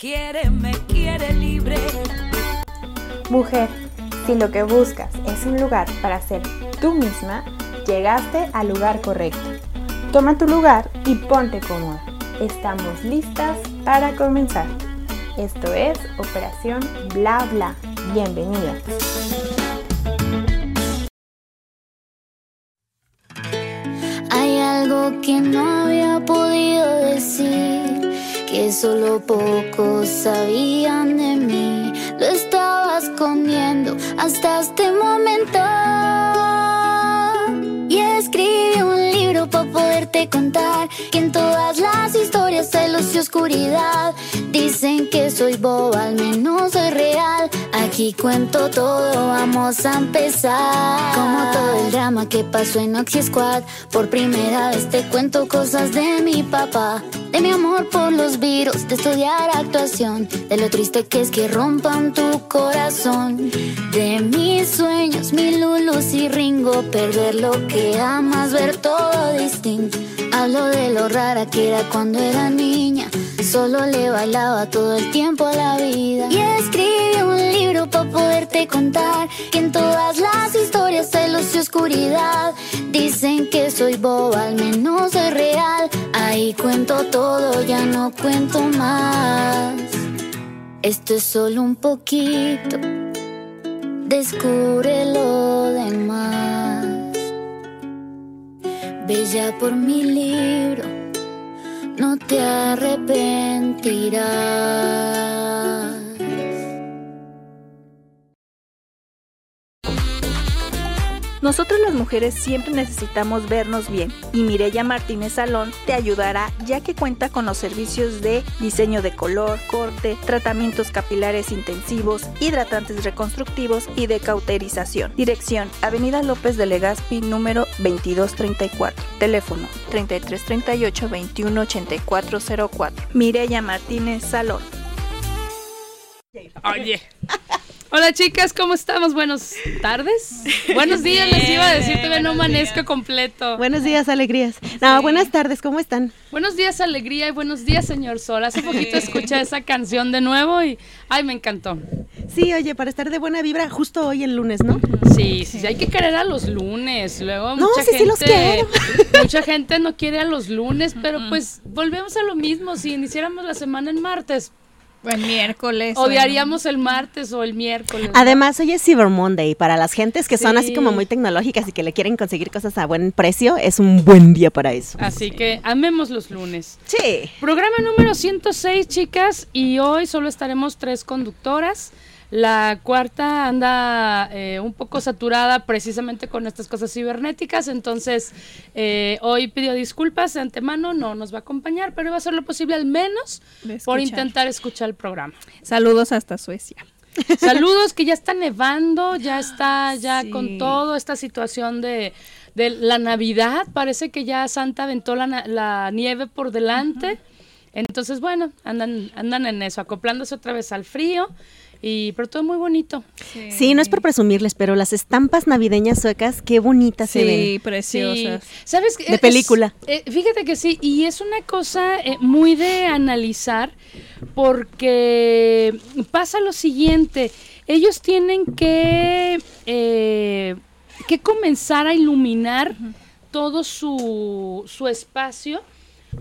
quiere, me quiere libre. Mujer, si lo que buscas es un lugar para ser tú misma, llegaste al lugar correcto. Toma tu lugar y ponte cómoda. Estamos listas para comenzar. Esto es Operación Bla Bla. Bienvenida. Hay algo que no había podido decir, que solo pocos sabían de mí. Lo estaba escondiendo hasta este momento. Y escribí un libro para poderte contar que en todas las historias luz y oscuridad. Dicen que soy boba, al menos soy real. Aquí cuento todo, vamos a empezar. Como todo el drama que pasó en Oxy Squad. Por primera vez te cuento cosas de mi papá. De mi amor por los virus, de estudiar actuación. De lo triste que es que rompan tu corazón. De mis sueños, mi lulus y ringo. Perder lo que amas, ver todo distinto. Hablo de lo rara que era cuando era niña. Solo le bailaba todo el tiempo a la vida. Y escribí un libro para poderte contar que en todas las historias hay luz y oscuridad. Dicen que soy boba, al menos soy real. Ahí cuento todo, ya no cuento más. Esto es solo un poquito. Descubre lo demás. Bella por mi libro, no te arrepentirás. Nosotros las mujeres siempre necesitamos vernos bien y Mireya Martínez Salón te ayudará ya que cuenta con los servicios de diseño de color, corte, tratamientos capilares intensivos, hidratantes reconstructivos y de cauterización. Dirección: Avenida López de Legazpi número 2234. Teléfono: 3338 218404. Mireya Martínez Salón. Oye. Hola chicas, ¿cómo estamos? Buenas tardes. Buenos días, les iba a decir, todavía no amanezco completo. Buenos días, alegrías. No, Sí. buenas tardes, ¿cómo están? Buenos días, alegría y buenos días, señor Sol. Hace poquito escuché esa canción de nuevo y, ay, me encantó. Sí, oye, para estar de buena vibra, justo hoy el lunes, ¿no? Sí, sí, hay que querer a los lunes. Luego No, mucha sí, sí gente, los quiero. mucha gente no quiere a los lunes, pero pues volvemos a lo mismo. Si iniciáramos la semana en martes, el miércoles. o en- odiaríamos el martes o el miércoles. ¿no? Además, hoy es Cyber Monday. Para las gentes que son así Sí. como muy tecnológicas y que le quieren conseguir cosas a buen precio, es un buen día para eso. Así que amemos los lunes. Sí. Programa número 106, chicas, y hoy solo estaremos tres conductoras. La cuarta anda eh, un poco saturada precisamente con estas cosas cibernéticas, entonces eh, hoy pidió disculpas de antemano, no nos va a acompañar, pero va a hacer lo posible al menos por intentar escuchar el programa. Saludos hasta Suecia. Saludos, que ya está nevando, ya está ya Sí. con todo esta situación de, de la Navidad. Parece que ya Santa aventó la, la nieve por delante. Entonces, bueno, andan, andan en eso, acoplándose otra vez al frío. Y, pero todo muy bonito. Sí, no es por presumirles, pero las estampas navideñas suecas, qué bonitas se Sí, ven. preciosas. Sí. ¿Sabes qué? De Es- película. eh, fíjate que sí, y es una cosa eh, muy de analizar porque pasa lo siguiente, ellos tienen que, eh, que comenzar a iluminar todo su, su espacio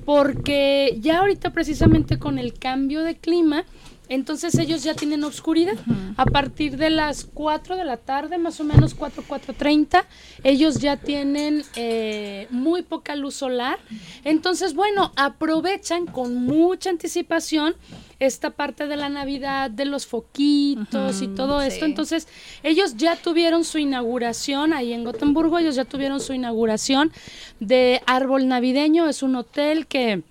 porque ya ahorita precisamente con el cambio de clima, entonces ellos ya tienen oscuridad. A partir de las 4 de la tarde, más o menos 4, 4.30, ellos ya tienen eh, muy poca luz solar. Entonces, bueno, aprovechan con mucha anticipación esta parte de la Navidad, de los foquitos y todo esto. Entonces, ellos ya tuvieron su inauguración ahí en Gotemburgo, ellos ya tuvieron su inauguración de Árbol Navideño, es un hotel que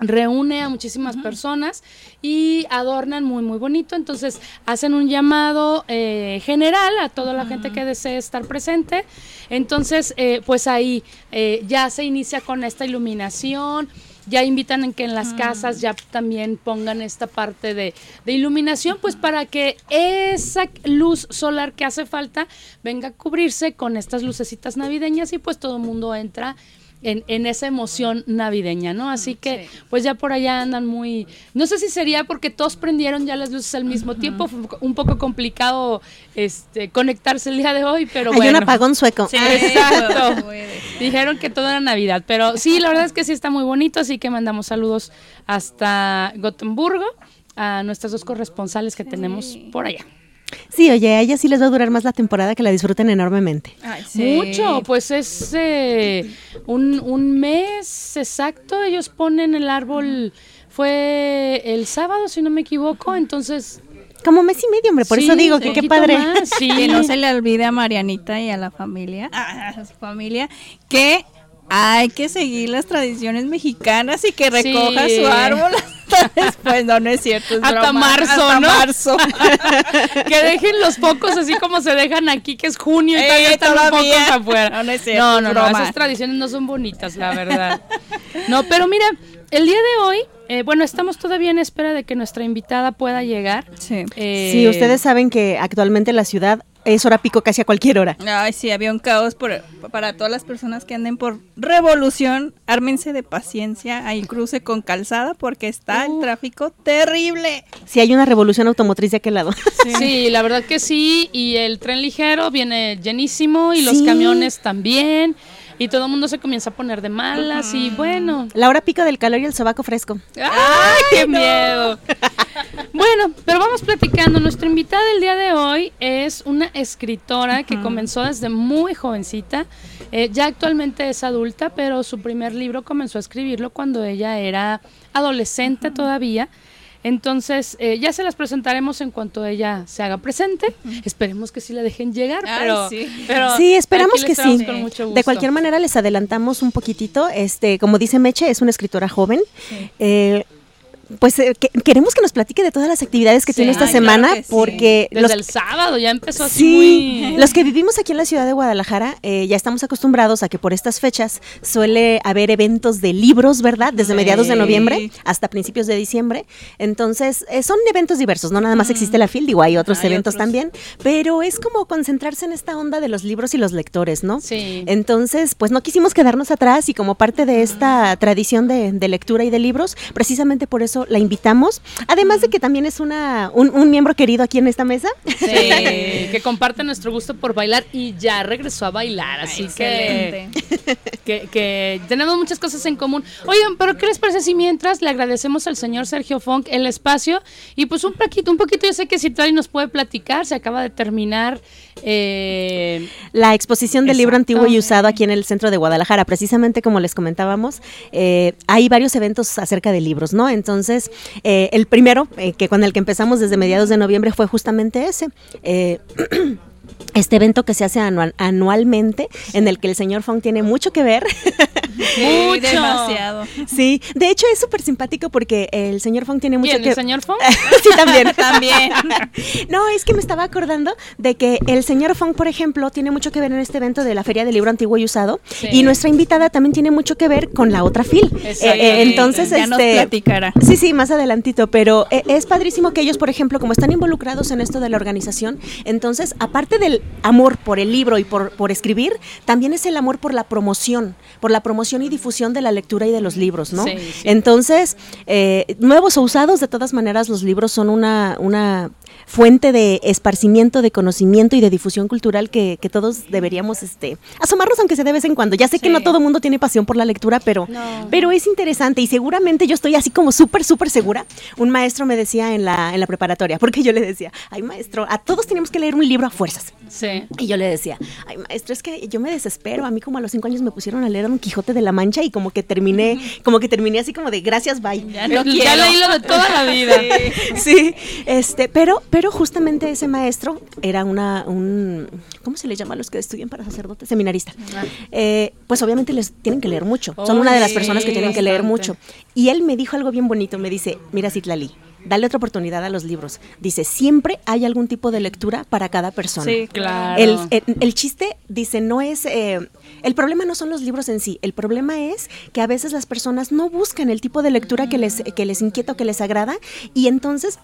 reúne a muchísimas personas y adornan muy muy bonito. Entonces hacen un llamado eh, general a toda la gente que desee estar presente. Entonces eh, pues ahí eh, ya se inicia con esta iluminación ya invitan en que en las casas ya también pongan esta parte de, de iluminación, pues para que esa luz solar que hace falta venga a cubrirse con estas lucecitas navideñas y pues todo el mundo entra en, en esa emoción navideña, ¿no? Así que pues ya por allá andan muy, no sé si sería porque todos prendieron ya las luces al mismo tiempo, fue un poco complicado este conectarse el día de hoy, pero Hay bueno. un apagón sueco. Sí, exacto. Dijeron que todo era Navidad, pero sí, la verdad es que sí está muy bonito, así que mandamos saludos hasta Gotemburgo a nuestras dos corresponsales que tenemos por allá. Sí, oye, a ellas sí les va a durar más la temporada que la disfruten enormemente. Ay, sí. Mucho, pues es eh, un, un mes exacto, ellos ponen el árbol, fue el sábado si no me equivoco, entonces... Como mes y medio, hombre, por sí, eso digo que qué padre. más, sí. Que no se le olvide a Marianita y a la familia, a su familia, que hay que seguir las tradiciones mexicanas y que recoja Sí. su árbol hasta después. No, no es cierto. es Hasta broma. marzo, Hasta ¿no? marzo. que dejen los focos así como se dejan aquí, que es junio y todavía Eh, están los focos afuera. No, no es cierto, No, es no, no, esas tradiciones no son bonitas, la verdad. No, pero mira, el día de hoy, eh, bueno, estamos todavía en espera de que nuestra invitada pueda llegar. Sí. Eh, Sí, ustedes saben que actualmente la ciudad es hora pico casi a cualquier hora. Ay, sí, había un caos por, para todas las personas que anden por revolución. Ármense de paciencia. Hay cruce con calzada porque está el tráfico terrible. Si hay una revolución automotriz de aquel lado. Sí. la verdad que sí. Y el tren ligero viene llenísimo y los Sí. camiones también. Y todo el mundo se comienza a poner de malas y bueno. La hora pico del calor y el sobaco fresco. ¡Ay, qué miedo! Bueno, pero vamos platicando. Nuestra invitada del día de hoy es una escritora que comenzó desde muy jovencita. Eh, ya actualmente es adulta, pero su primer libro comenzó a escribirlo cuando ella era adolescente todavía. Entonces, eh, ya se las presentaremos en cuanto ella se haga presente. Esperemos que sí la dejen llegar, Ay, pero, sí. pero Sí, esperamos que sí. con mucho De cualquier manera les adelantamos un poquitito. Este, como dice Meche, es una escritora joven. Eh, pues eh, que- queremos que nos platique de todas las actividades que Sí. tiene esta Ay, claro semana, sí. porque Desde los, el sábado ya empezó así Sí, muy... los que vivimos aquí en la ciudad de Guadalajara eh, ya estamos acostumbrados a que por estas fechas suele haber eventos de libros, ¿verdad? Desde mediados de noviembre hasta principios de diciembre. Entonces, eh, son eventos diversos, no nada más existe la FIL, digo, hay otros Hay eventos otros. también, pero es como concentrarse en esta onda de los libros y los lectores, ¿no? Sí. Entonces, pues no quisimos quedarnos atrás y como parte de esta tradición de, de lectura y de libros, precisamente por eso la invitamos. Además de que también es una, un, un miembro querido aquí en esta mesa. Sí, que comparte nuestro gusto por bailar y ya regresó a bailar, así que, que, que tenemos muchas cosas en común. Oigan, pero ¿qué les parece si mientras le agradecemos al señor Sergio Funk el espacio? Y pues un poquito, un poquito, yo sé que si todavía nos puede platicar, se acaba de terminar eh, La exposición del libro antiguo y usado aquí en el centro de Guadalajara, precisamente como les comentábamos, eh, hay varios eventos acerca de libros, ¿no? Entonces, eh, el primero, eh, que con el que empezamos desde mediados de noviembre, fue justamente ese. eh, Este evento que se hace anual- anualmente, en el que el señor Fong tiene mucho que ver. Mucho. demasiado. sí, de hecho es súper simpático porque el señor Fong tiene mucho ¿quién, que el señor Funk? sí, también. También. No, es que me estaba acordando de que el señor Fong, por ejemplo, tiene mucho que ver en este evento de la Feria del Libro Antiguo y Usado. Sí. Y nuestra invitada también tiene mucho que ver con la otra FIL. Exacto. entonces, ya nos este. platicará. Sí, sí, más adelantito, pero eh, es padrísimo que ellos, por ejemplo, como están involucrados en esto de la organización, entonces, aparte del amor por el libro y por, por escribir, también es el amor por la promoción, por la promoción y difusión de la lectura y de los libros, ¿no? Sí, sí. Entonces, eh, nuevos o usados, de todas maneras, los libros son una, una fuente de esparcimiento, de conocimiento y de difusión cultural que, que todos deberíamos este, asomarnos, aunque sea de vez en cuando. Ya sé que no todo el mundo tiene pasión por la lectura, pero, No. pero es interesante y seguramente yo estoy así como súper, súper segura. Un maestro me decía en la, en la preparatoria, porque yo le decía, ay maestro, a todos tenemos que leer un libro a fuerzas. Sí. Y yo le decía, ay maestro, es que yo me desespero. A mí como a los cinco años me pusieron a leer Don Quijote de la Mancha y como que terminé, como que terminé así como de gracias, bye. Ya no ya leí lo de toda la vida. Sí, este, pero, pero justamente ese maestro era una, un, ¿cómo se le llama a los que estudian para sacerdotes? Seminarista. Eh, pues obviamente les tienen que leer mucho. Son una de las personas que tienen que leer mucho. Y él me dijo algo bien bonito. Me dice, mira, Citlali, dale otra oportunidad a los libros. Dice, siempre hay algún tipo de lectura para cada persona. Sí, Claro. El, el- el chiste, dice, no es... eh, el problema no son los libros en sí, el problema es que a veces las personas no buscan el tipo de lectura que les, que les inquieta o que les agrada y entonces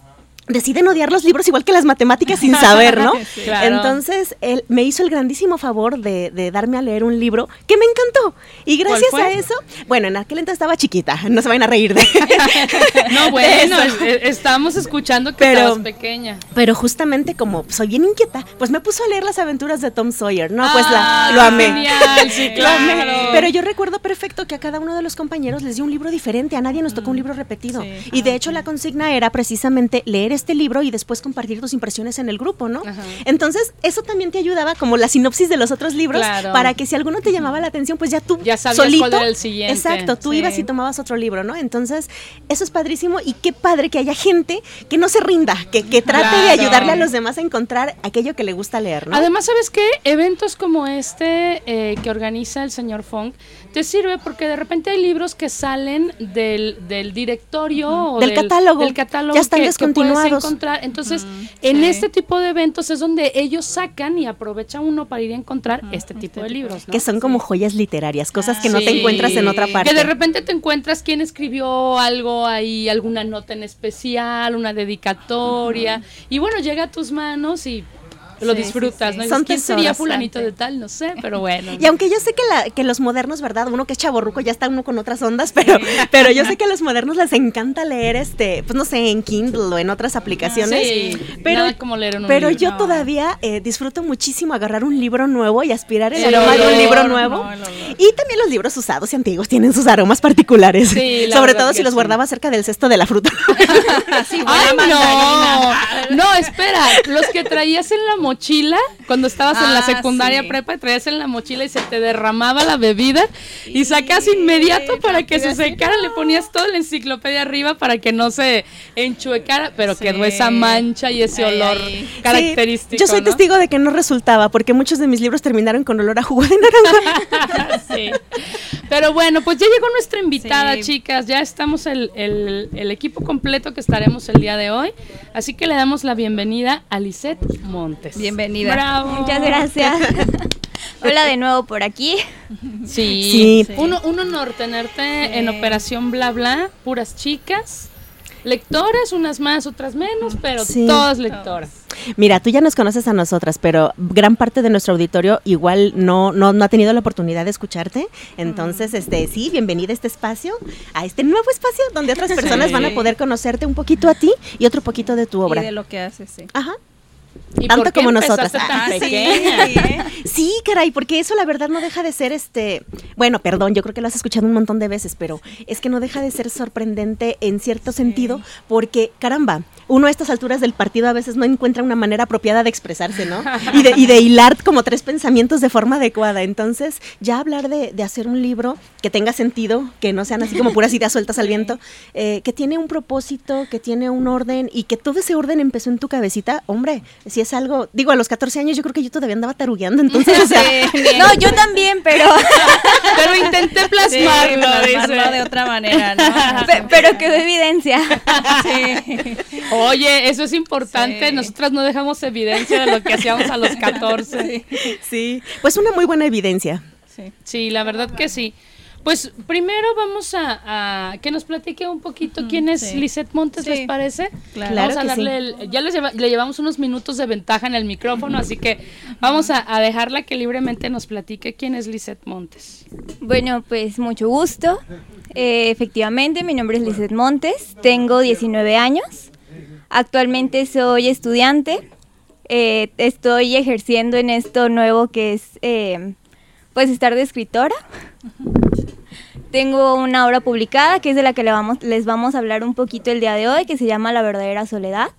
deciden odiar los libros igual que las matemáticas sin saber, ¿no? Claro. Entonces, él me hizo el grandísimo favor de, de darme a leer un libro que me encantó. Y gracias a eso, bueno, en aquel entonces estaba chiquita, no se vayan a reír de No, bueno, estábamos escuchando que Pero- estabas pequeña. Pero justamente como soy bien inquieta, pues me puso a leer las aventuras de Tom Sawyer. No, pues Ah, la, lo qué amé. genial, sí, Lo amé. Pero yo recuerdo perfecto que a cada uno de los compañeros les dio un libro diferente. A nadie nos tocó un libro repetido. Sí. Y de hecho la consigna era precisamente leer este libro y después compartir tus impresiones en el grupo, ¿no? Ajá. Entonces, eso también te ayudaba como la sinopsis de los otros libros Claro. para que si alguno te llamaba la atención, pues ya tú Ya sabías solito. cuál era el siguiente. Exacto, tú Sí. ibas y tomabas otro libro, ¿no? Entonces, eso es padrísimo y qué padre que haya gente que no se rinda, que, que trate de ayudarle a los demás a encontrar aquello que le gusta leer, ¿no? Además, ¿sabes qué? Eventos como este eh, que organiza el señor Fong te sirve porque de repente hay libros que salen del, del directorio o Del catálogo. del catálogo Ya están que, que encontrar. Entonces, en sí. este tipo de eventos es donde ellos sacan y aprovechan uno para ir a encontrar este tipo de libros. ¿no? que son como joyas literarias, cosas que no te Sí. encuentras en otra parte. Que de repente te encuentras quién escribió algo ahí, alguna nota en especial, una dedicatoria. Y bueno, llega a tus manos y lo Sí, disfrutas, sí, ¿no? sí. Y Son ¿Quién sería fulanito de tal? No sé, pero bueno. Y aunque yo sé que, la- que los modernos, ¿verdad? Uno que es chaborruco ya está uno con otras ondas, pero, pero yo sé que a los modernos les encanta leer este, pues no sé, en Kindle o en otras aplicaciones. Sí, pero, nada como leer en un pero libro. yo No. todavía eh, disfruto muchísimo agarrar un libro nuevo y aspirar el, El aroma de un olor, libro nuevo. no, olor. y también los libros usados y antiguos tienen sus aromas particulares. Sí, Sobre todo si los sí. guardaba cerca del cesto de la fruta. ¡Ay, no! No, espera, los que traías en la mochila cuando estabas en la Ah, secundaria sí. prepa, traías en la mochila y se te derramaba la bebida y sacas inmediato para que se secara, le ponías toda la enciclopedia arriba para que no se enchuecara, pero Sí. quedó esa mancha y ese Ay, olor ay. característico. Sí, yo soy ¿no? testigo de que no resultaba, porque muchos de mis libros terminaron con olor a jugo de naranja. Sí. Pero bueno, pues ya llegó nuestra invitada, Sí. chicas. Ya estamos el, el- el equipo completo que estaremos el día de hoy. Así que le damos la bienvenida a Lisette Montes. Bienvenida. Bravo. Muchas gracias. Hola de nuevo por aquí. Sí. Sí. Un, un honor tenerte en Operación Bla Bla, puras chicas. Lectoras, unas más, otras menos, pero Sí. todas lectoras. Mira, tú ya nos conoces a nosotras, pero gran parte de nuestro auditorio igual no, no, no ha tenido la oportunidad de escucharte. Entonces, este, sí, bienvenida a este espacio, a este nuevo espacio donde otras personas van a poder conocerte un poquito a ti y otro poquito de tu obra. Y de lo que haces, sí. Ajá. ¿Y Tanto por qué como nosotras. tan Ah, sí, pequeña? sí, ¿eh? Sí, caray, porque eso la verdad no deja de ser este, bueno, perdón, yo creo que lo has escuchado un montón de veces, pero es que no deja de ser sorprendente en cierto sentido, porque caramba, uno a estas alturas del partido a veces no encuentra una manera apropiada de expresarse, ¿no? Y de, y de hilar como tres pensamientos de forma adecuada. Entonces, ya hablar de, de hacer un libro que tenga sentido, que no sean así como puras ideas sueltas al viento, eh, que tiene un propósito, que tiene un orden y que todo ese orden empezó en tu cabecita, hombre, si es algo, digo, a los 14 años yo creo que yo todavía andaba tarugueando, entonces, o sea, No, yo también, pero, Pero intenté Sí, plasmarlo, plasmarlo de otra manera, ¿no? pe- pero quedó evidencia. Sí. Oye, eso es importante. Sí. Nosotras no dejamos evidencia de lo que hacíamos a los 14. sí, pues una muy buena evidencia. Sí. Sí, la verdad que sí. Pues primero vamos a, a que nos platique un poquito quién es sí. Lisette Montes, Sí. ¿les parece? Claro. Vamos a darle el- ya les lleva- le llevamos unos minutos de ventaja en el micrófono, así que vamos a, a dejarla que libremente nos platique quién es Lisette Montes. Bueno, pues mucho gusto. Eh, efectivamente, mi nombre es Lizeth Montes, tengo 19 años. Actualmente soy estudiante. Eh, estoy ejerciendo en esto nuevo que es eh, pues estar de escritora. Tengo una obra publicada que es de la que le vamos, les vamos a hablar un poquito el día de hoy, que se llama La verdadera soledad.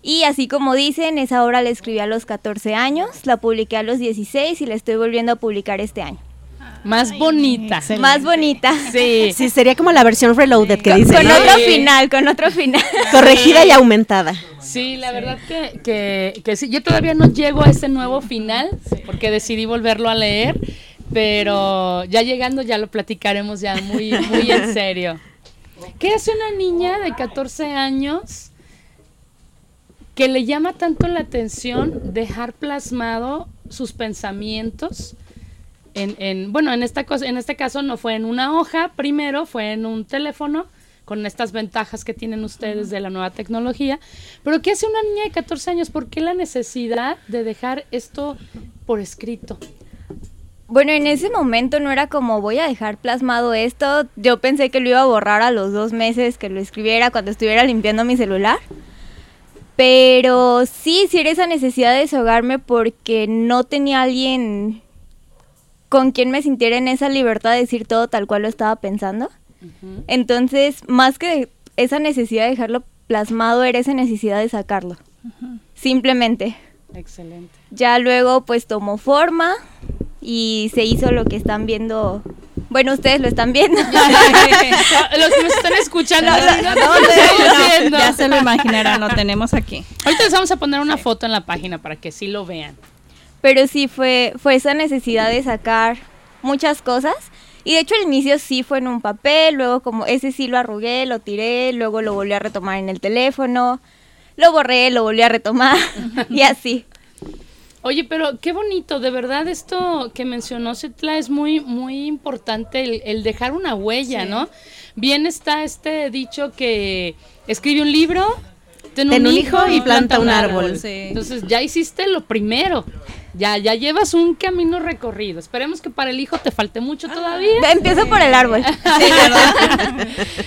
Y así como dicen, esa obra la escribí a los 14 años, la publiqué a los 16 y la estoy volviendo a publicar este año. Más bonita. Más bonita. Sí. Sí, sería como la versión reloaded que Con, dice, con ¿no? otro Sí. final, con otro final. corregida y aumentada. Sí, la verdad que, que, que sí. Yo todavía no llego a ese nuevo final porque decidí volverlo a leer, pero ya llegando ya lo platicaremos ya muy, muy en serio. ¿Qué hace una niña de 14 años que le llama tanto la atención dejar plasmado sus pensamientos? En, en- bueno, en esta cosa, en este caso no fue en una hoja, primero fue en un teléfono, con estas ventajas que tienen ustedes de la nueva tecnología. Pero ¿qué hace una niña de 14 años? ¿Por qué la necesidad de dejar esto por escrito? Bueno, en ese momento no era como voy a dejar plasmado esto. Yo pensé que lo iba a borrar a los dos meses que lo escribiera cuando estuviera limpiando mi celular. Pero sí, sí era esa necesidad de desahogarme porque no tenía alguien con quien me sintiera en esa libertad de decir todo tal cual lo estaba pensando. Entonces, más que esa necesidad de dejarlo plasmado, era esa necesidad de sacarlo. Simplemente. Excelente. Ya luego pues tomó forma y se hizo lo que están viendo. Bueno, ustedes lo están viendo. Los que nos están escuchando, No, no, lo ya se lo imaginarán, lo tenemos aquí. Ahorita les vamos a poner una foto en la página para que sí lo vean. Pero sí fue, fue esa necesidad de sacar muchas cosas. Y de hecho al inicio sí fue en un papel, luego como ese sí lo arrugué, lo tiré, luego lo volví a retomar en el teléfono, lo borré, lo volví a retomar y así. Oye, pero qué bonito, de verdad esto que mencionó Cetla es muy, muy importante, el, el dejar una huella, ¿no? Bien está este dicho que escribe un libro, ten, Ten un hijo y planta un árbol. Sí. Entonces ya hiciste lo primero, ya, ya llevas un camino recorrido. Esperemos que para el hijo te falte mucho todavía. Empiezo por el árbol.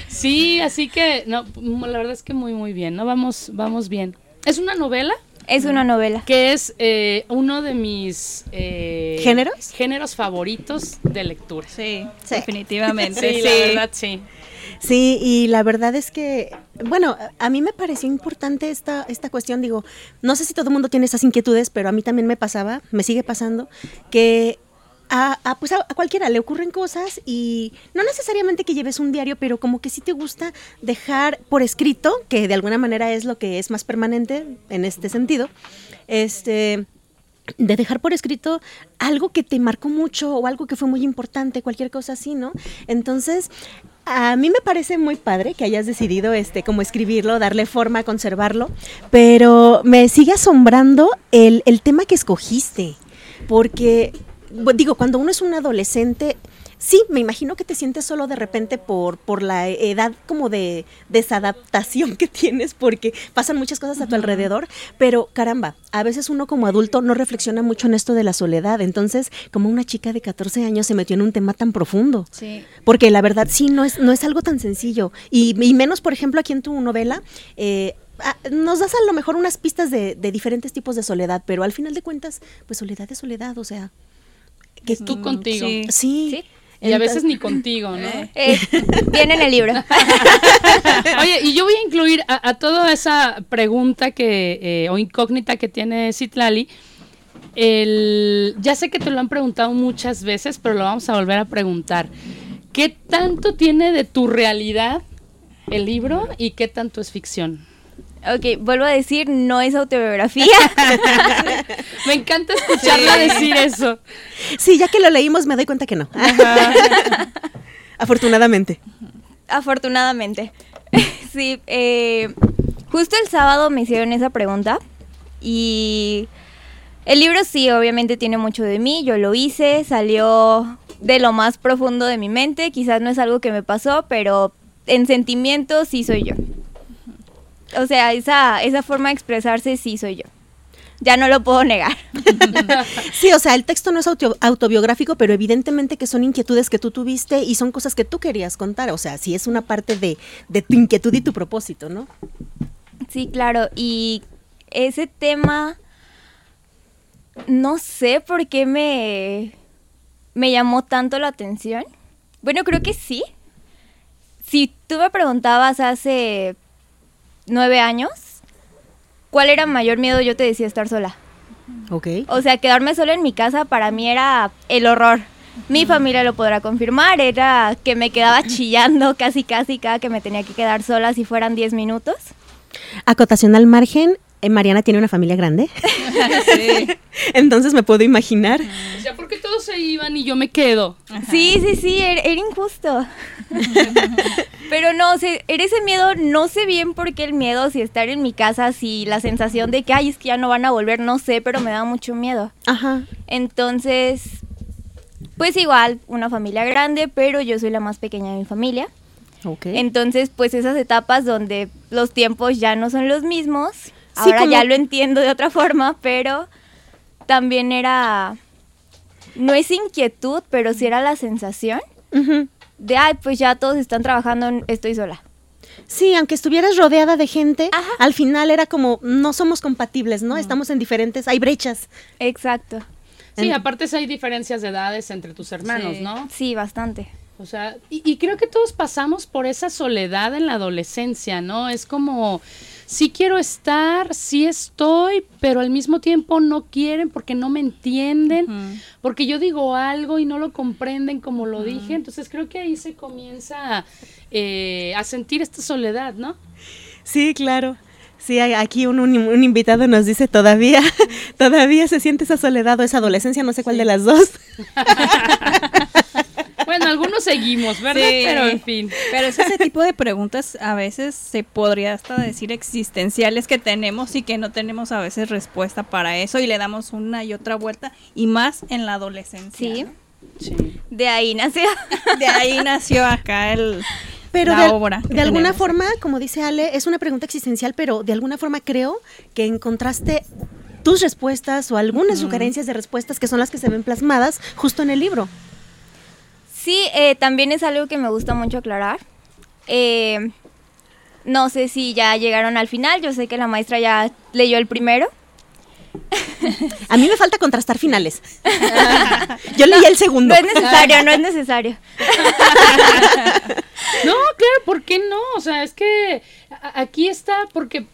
Sí, así que, no, la verdad es que muy, muy bien, ¿no? Vamos, vamos bien. ¿Es una novela? Es una novela. que es eh, uno de mis eh, ¿Géneros? géneros favoritos de lectura. Sí, Sí. definitivamente. Sí, Sí, la verdad sí. Sí, y la verdad es que, bueno, a- a mí me pareció importante esta, esta cuestión, digo, no sé si todo el mundo tiene esas inquietudes, pero a mí también me pasaba, me sigue pasando, que a, pues a, cualquiera le ocurren cosas y no necesariamente que lleves un diario, pero como que sí te gusta dejar por escrito, que de alguna manera es lo que es más permanente en este sentido, este de dejar por escrito algo que te marcó mucho o algo que fue muy importante, cualquier cosa así, ¿no? Entonces, a mí me parece muy padre que hayas decidido este como escribirlo, darle forma, conservarlo, pero me sigue asombrando el, el tema que escogiste, porque digo, cuando uno es un adolescente, sí, me imagino que te sientes solo de repente por, por la edad como de desadaptación que tienes, porque pasan muchas cosas a tu alrededor, pero caramba, a veces uno como adulto no reflexiona mucho en esto de la soledad, entonces como una chica de 14 años se metió en un tema tan profundo. Sí. Porque la verdad sí, no es, no es algo tan sencillo. Y, y menos, por ejemplo, aquí en tu novela, eh, ah, nos das a lo mejor unas pistas de, de diferentes tipos de soledad, pero al final de cuentas, pues soledad es soledad, o sea... Que Tú contigo. sí. Sí. Sí. Y a veces ni contigo, ¿no? Eh, viene en el libro. Oye, y yo voy a incluir a, a toda esa pregunta que eh, o incógnita que tiene Citlali. El, ya sé que te lo han preguntado muchas veces, pero lo vamos a volver a preguntar. ¿Qué tanto tiene de tu realidad el libro y qué tanto es ficción? Ok, vuelvo a decir, no es autobiografía. Me encanta escucharla decir eso. Sí, ya que lo leímos me doy cuenta que no. Afortunadamente. Afortunadamente. sí, eh, justo el sábado me hicieron esa pregunta y el libro sí, obviamente tiene mucho de mí, yo lo hice, salió de lo más profundo de mi mente, quizás no es algo que me pasó, pero en sentimientos sí soy yo. O sea, esa, esa forma de expresarse sí soy yo. Ya no lo puedo negar. Sí, o sea, el texto no es auto- autobiográfico, pero evidentemente que son inquietudes que tú tuviste y son cosas que tú querías contar. O sea, sí es una parte de, de tu inquietud y tu propósito, ¿no? Sí, claro. Y ese tema, no sé por qué me, me llamó tanto la atención. Bueno, creo que sí. Si tú me preguntabas hace nueve años, ¿cuál era mayor miedo? Yo te decía estar sola. Ok. O sea, quedarme sola en mi casa para mí era el horror. Mi familia lo podrá confirmar, era que me quedaba chillando casi casi cada que me tenía que quedar sola si fueran 10 minutos. Acotación al margen, eh, Mariana tiene una familia grande. Entonces me puedo imaginar. O sea, porque todos se iban y yo me quedo. Sí, sí, sí, era, era injusto. Pero no, sé, era ese miedo, no sé bien por qué el miedo, si estar en mi casa, si la sensación de que, ay, es que ya no van a volver, no sé, pero me da mucho miedo. Ajá. Entonces, pues igual, una familia grande, pero yo soy la más pequeña de mi familia. Ok. Entonces, pues esas etapas donde los tiempos ya no son los mismos, Sí, ahora como- ya lo entiendo de otra forma, pero también era, no es inquietud, pero sí era la sensación de, ay, pues ya todos están trabajando, estoy sola. Sí, aunque estuvieras rodeada de gente, Ajá. al final era como, no somos compatibles, ¿no? Estamos en diferentes, hay brechas. Exacto. Sí, En- aparte hay diferencias de edades entre tus hermanos, Sí. ¿no? Sí, bastante. O sea, y, y creo que todos pasamos por esa soledad en la adolescencia, ¿no? Es como, sí quiero estar, sí estoy, pero al mismo tiempo no quieren porque no me entienden, porque yo digo algo y no lo comprenden como lo dije. Entonces creo que ahí se comienza eh, a sentir esta soledad, ¿no? Sí, claro. Sí, hay- aquí un, un- un invitado nos dice todavía, todavía se siente esa soledad o esa adolescencia, no sé cuál de las dos. Seguimos, ¿verdad? Sí. Pero en fin. Pero es ese tipo de preguntas a veces se podría hasta decir existenciales que tenemos y que no tenemos a veces respuesta para eso y le damos una y otra vuelta y más en la adolescencia. Sí. ¿no? Sí. De ahí nació. De ahí nació acá el Pero la de, obra. de alguna forma, como dice Ale, es una pregunta existencial, pero de alguna forma creo que encontraste tus respuestas o algunas sugerencias de respuestas que son las que se ven plasmadas justo en el libro. Sí, eh, también es algo que me gusta mucho aclarar. Eh, no sé si ya llegaron al final, yo sé que la maestra ya leyó el primero. A mí me falta contrastar finales. Yo leí el segundo. No es necesario, no es necesario. No, claro, ¿por qué no? O sea, es que aquí está porque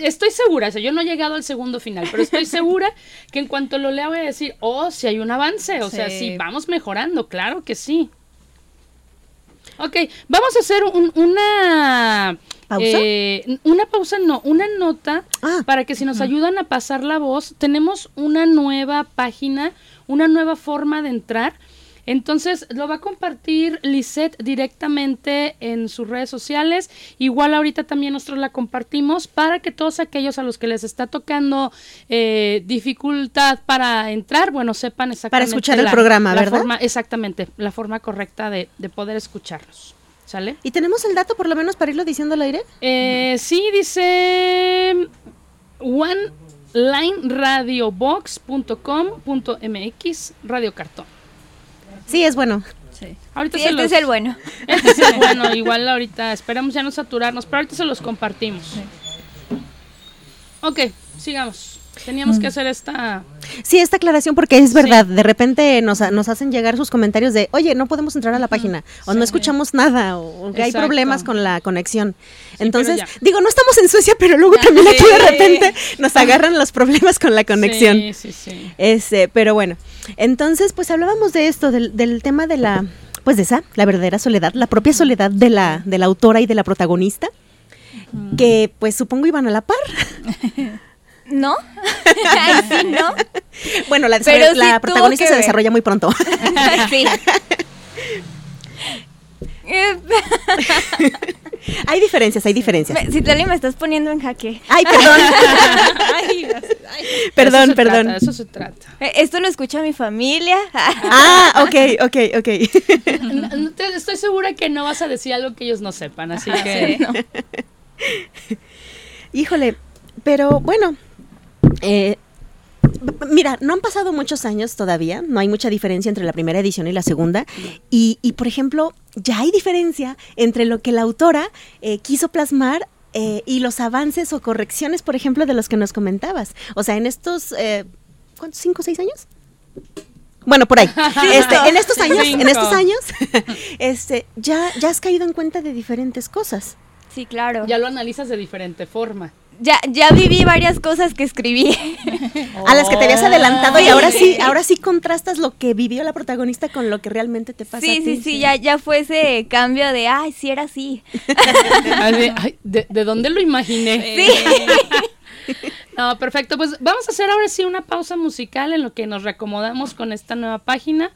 estoy segura, o sea, yo no he llegado al segundo final, pero estoy segura que en cuanto lo lea voy a decir, oh, si hay un avance, o sea, sí, vamos mejorando, claro que sí. Ok, vamos a hacer un- una... ¿Pausa? eh, una pausa, no, una nota Ah. para que si nos ayudan a pasar la voz, tenemos una nueva página, una nueva forma de entrar. Entonces lo va a compartir Lisette directamente en sus redes sociales. Igual ahorita también nosotros la compartimos para que todos aquellos a los que les está tocando eh, dificultad para entrar, bueno, sepan exactamente. escuchar el programa, la ¿verdad? forma- exactamente, la forma correcta de, de poder escucharlos. ¿Sale? ¿Y tenemos el dato por lo menos para irlo diciendo al aire? Eh, sí, dice one lineradiobox.com.mx Radio Cartón. Sí, es bueno. Sí. Ahorita Sí, se este los- es el bueno. Este es el bueno, igual ahorita esperamos ya no saturarnos, pero ahorita se los compartimos. Ok, sigamos. Teníamos Mm. que hacer esta... Sí, esta aclaración porque es verdad, de repente nos, nos hacen llegar sus comentarios de, oye, no podemos entrar a la página, o no escuchamos nada, o, que hay problemas con la conexión. Entonces, digo, no estamos en Suecia, pero luego también aquí de repente nos agarran los problemas con la conexión. Sí, sí, sí. Este, pero bueno, entonces pues hablábamos de esto, del, del tema de la, pues de esa, la verdadera soledad, la propia soledad de la, de la autora y de la protagonista, que pues supongo iban a la par. ¿No? Ay, sí, ¿no? Bueno, la, Pero la sí protagonista se ver. desarrolla muy pronto. sí. Hay diferencias, hay diferencias. me- Citlali, me estás poniendo en jaque. Ay, perdón. Ay, ay. perdón, Eso perdón. trata, eso se trata. Eh, Esto lo escucha mi familia. Ah, ok, ok, ok. No- no te- estoy segura que no vas a decir algo que ellos no sepan, así que... Híjole, pero bueno, eh, mira, no han pasado muchos años todavía, no hay mucha diferencia entre la primera edición y la segunda, y, y, por ejemplo, ya hay diferencia entre lo que la autora eh, quiso plasmar. eh, y los avances o correcciones, por ejemplo, de los que nos comentabas. O sea, en estos, eh, ¿cuántos? ¿Cinco o seis años? Bueno, por ahí. Este, en estos años, en estos años, este, ya, ya has caído en cuenta de diferentes cosas. Sí, claro. Ya lo analizas de diferente forma. Ya, ya viví varias cosas que escribí. a las que te habías adelantado y Sí. ahora sí, ahora sí contrastas lo que vivió la protagonista con lo que realmente te pasa. Sí, a ti. sí, sí, ya, ya fue ese cambio de, ay, sí era así. Ay, ay, ¿de, de dónde lo imaginé? Sí. No, perfecto. Pues vamos a hacer ahora sí una pausa musical en lo que nos reacomodamos con esta nueva página.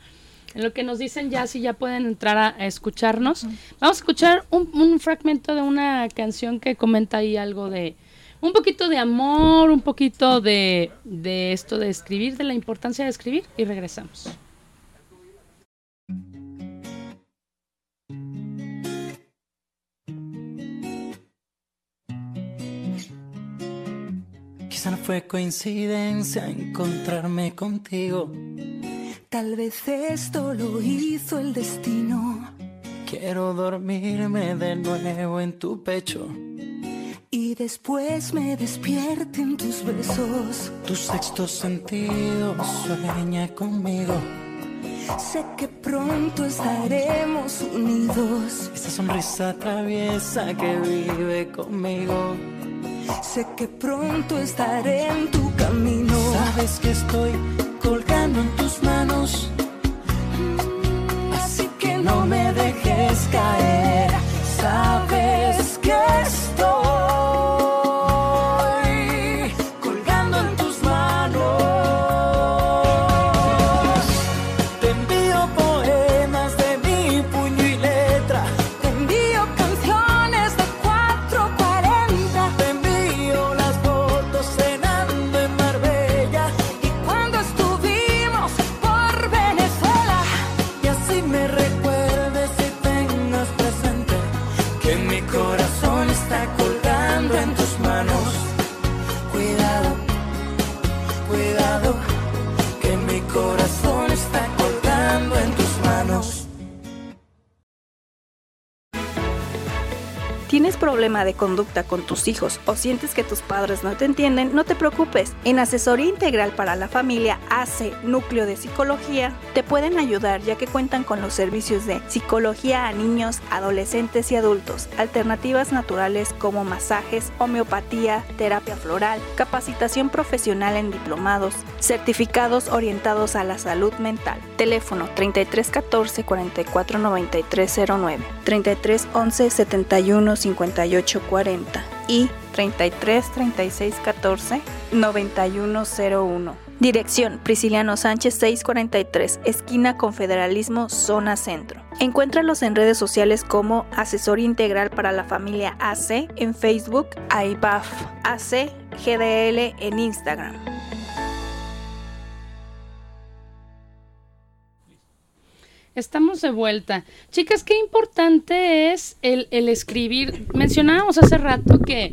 En lo que nos dicen ya si ya pueden entrar a, a escucharnos. Vamos a escuchar un, un fragmento de una canción que comenta ahí algo de un poquito de amor, un poquito de, de esto de escribir, de la importancia de escribir y regresamos. Quizá no fue coincidencia encontrarme contigo. Tal vez esto lo hizo el destino Quiero dormirme de nuevo en tu pecho. Y después me despierte en tus besos. Tu sexto sentido sueña conmigo. Sé que pronto estaremos unidos. Esa sonrisa traviesa que vive conmigo. Sé que pronto estaré en tu camino. Sabes que estoy colgando en tus manos. sky. Problema de conducta con tus hijos o sientes que tus padres no te entienden? No te preocupes. En Asesoría Integral para la Familia AC Núcleo de Psicología te pueden ayudar ya que cuentan con los servicios de psicología a niños, adolescentes y adultos, alternativas naturales como masajes, homeopatía, terapia floral, capacitación profesional en diplomados, certificados orientados a la salud mental. Teléfono 3314 44 9309, 3311 71 58 40 y 33 36 14 9101. Dirección Prisciliano Sánchez 643, esquina Confederalismo, zona centro. Encuéntralos en redes sociales como Asesor Integral para la Familia AC en Facebook, AIBAF AC GDL en Instagram. Estamos de vuelta. Chicas, qué importante es el, el escribir. Mencionábamos hace rato que,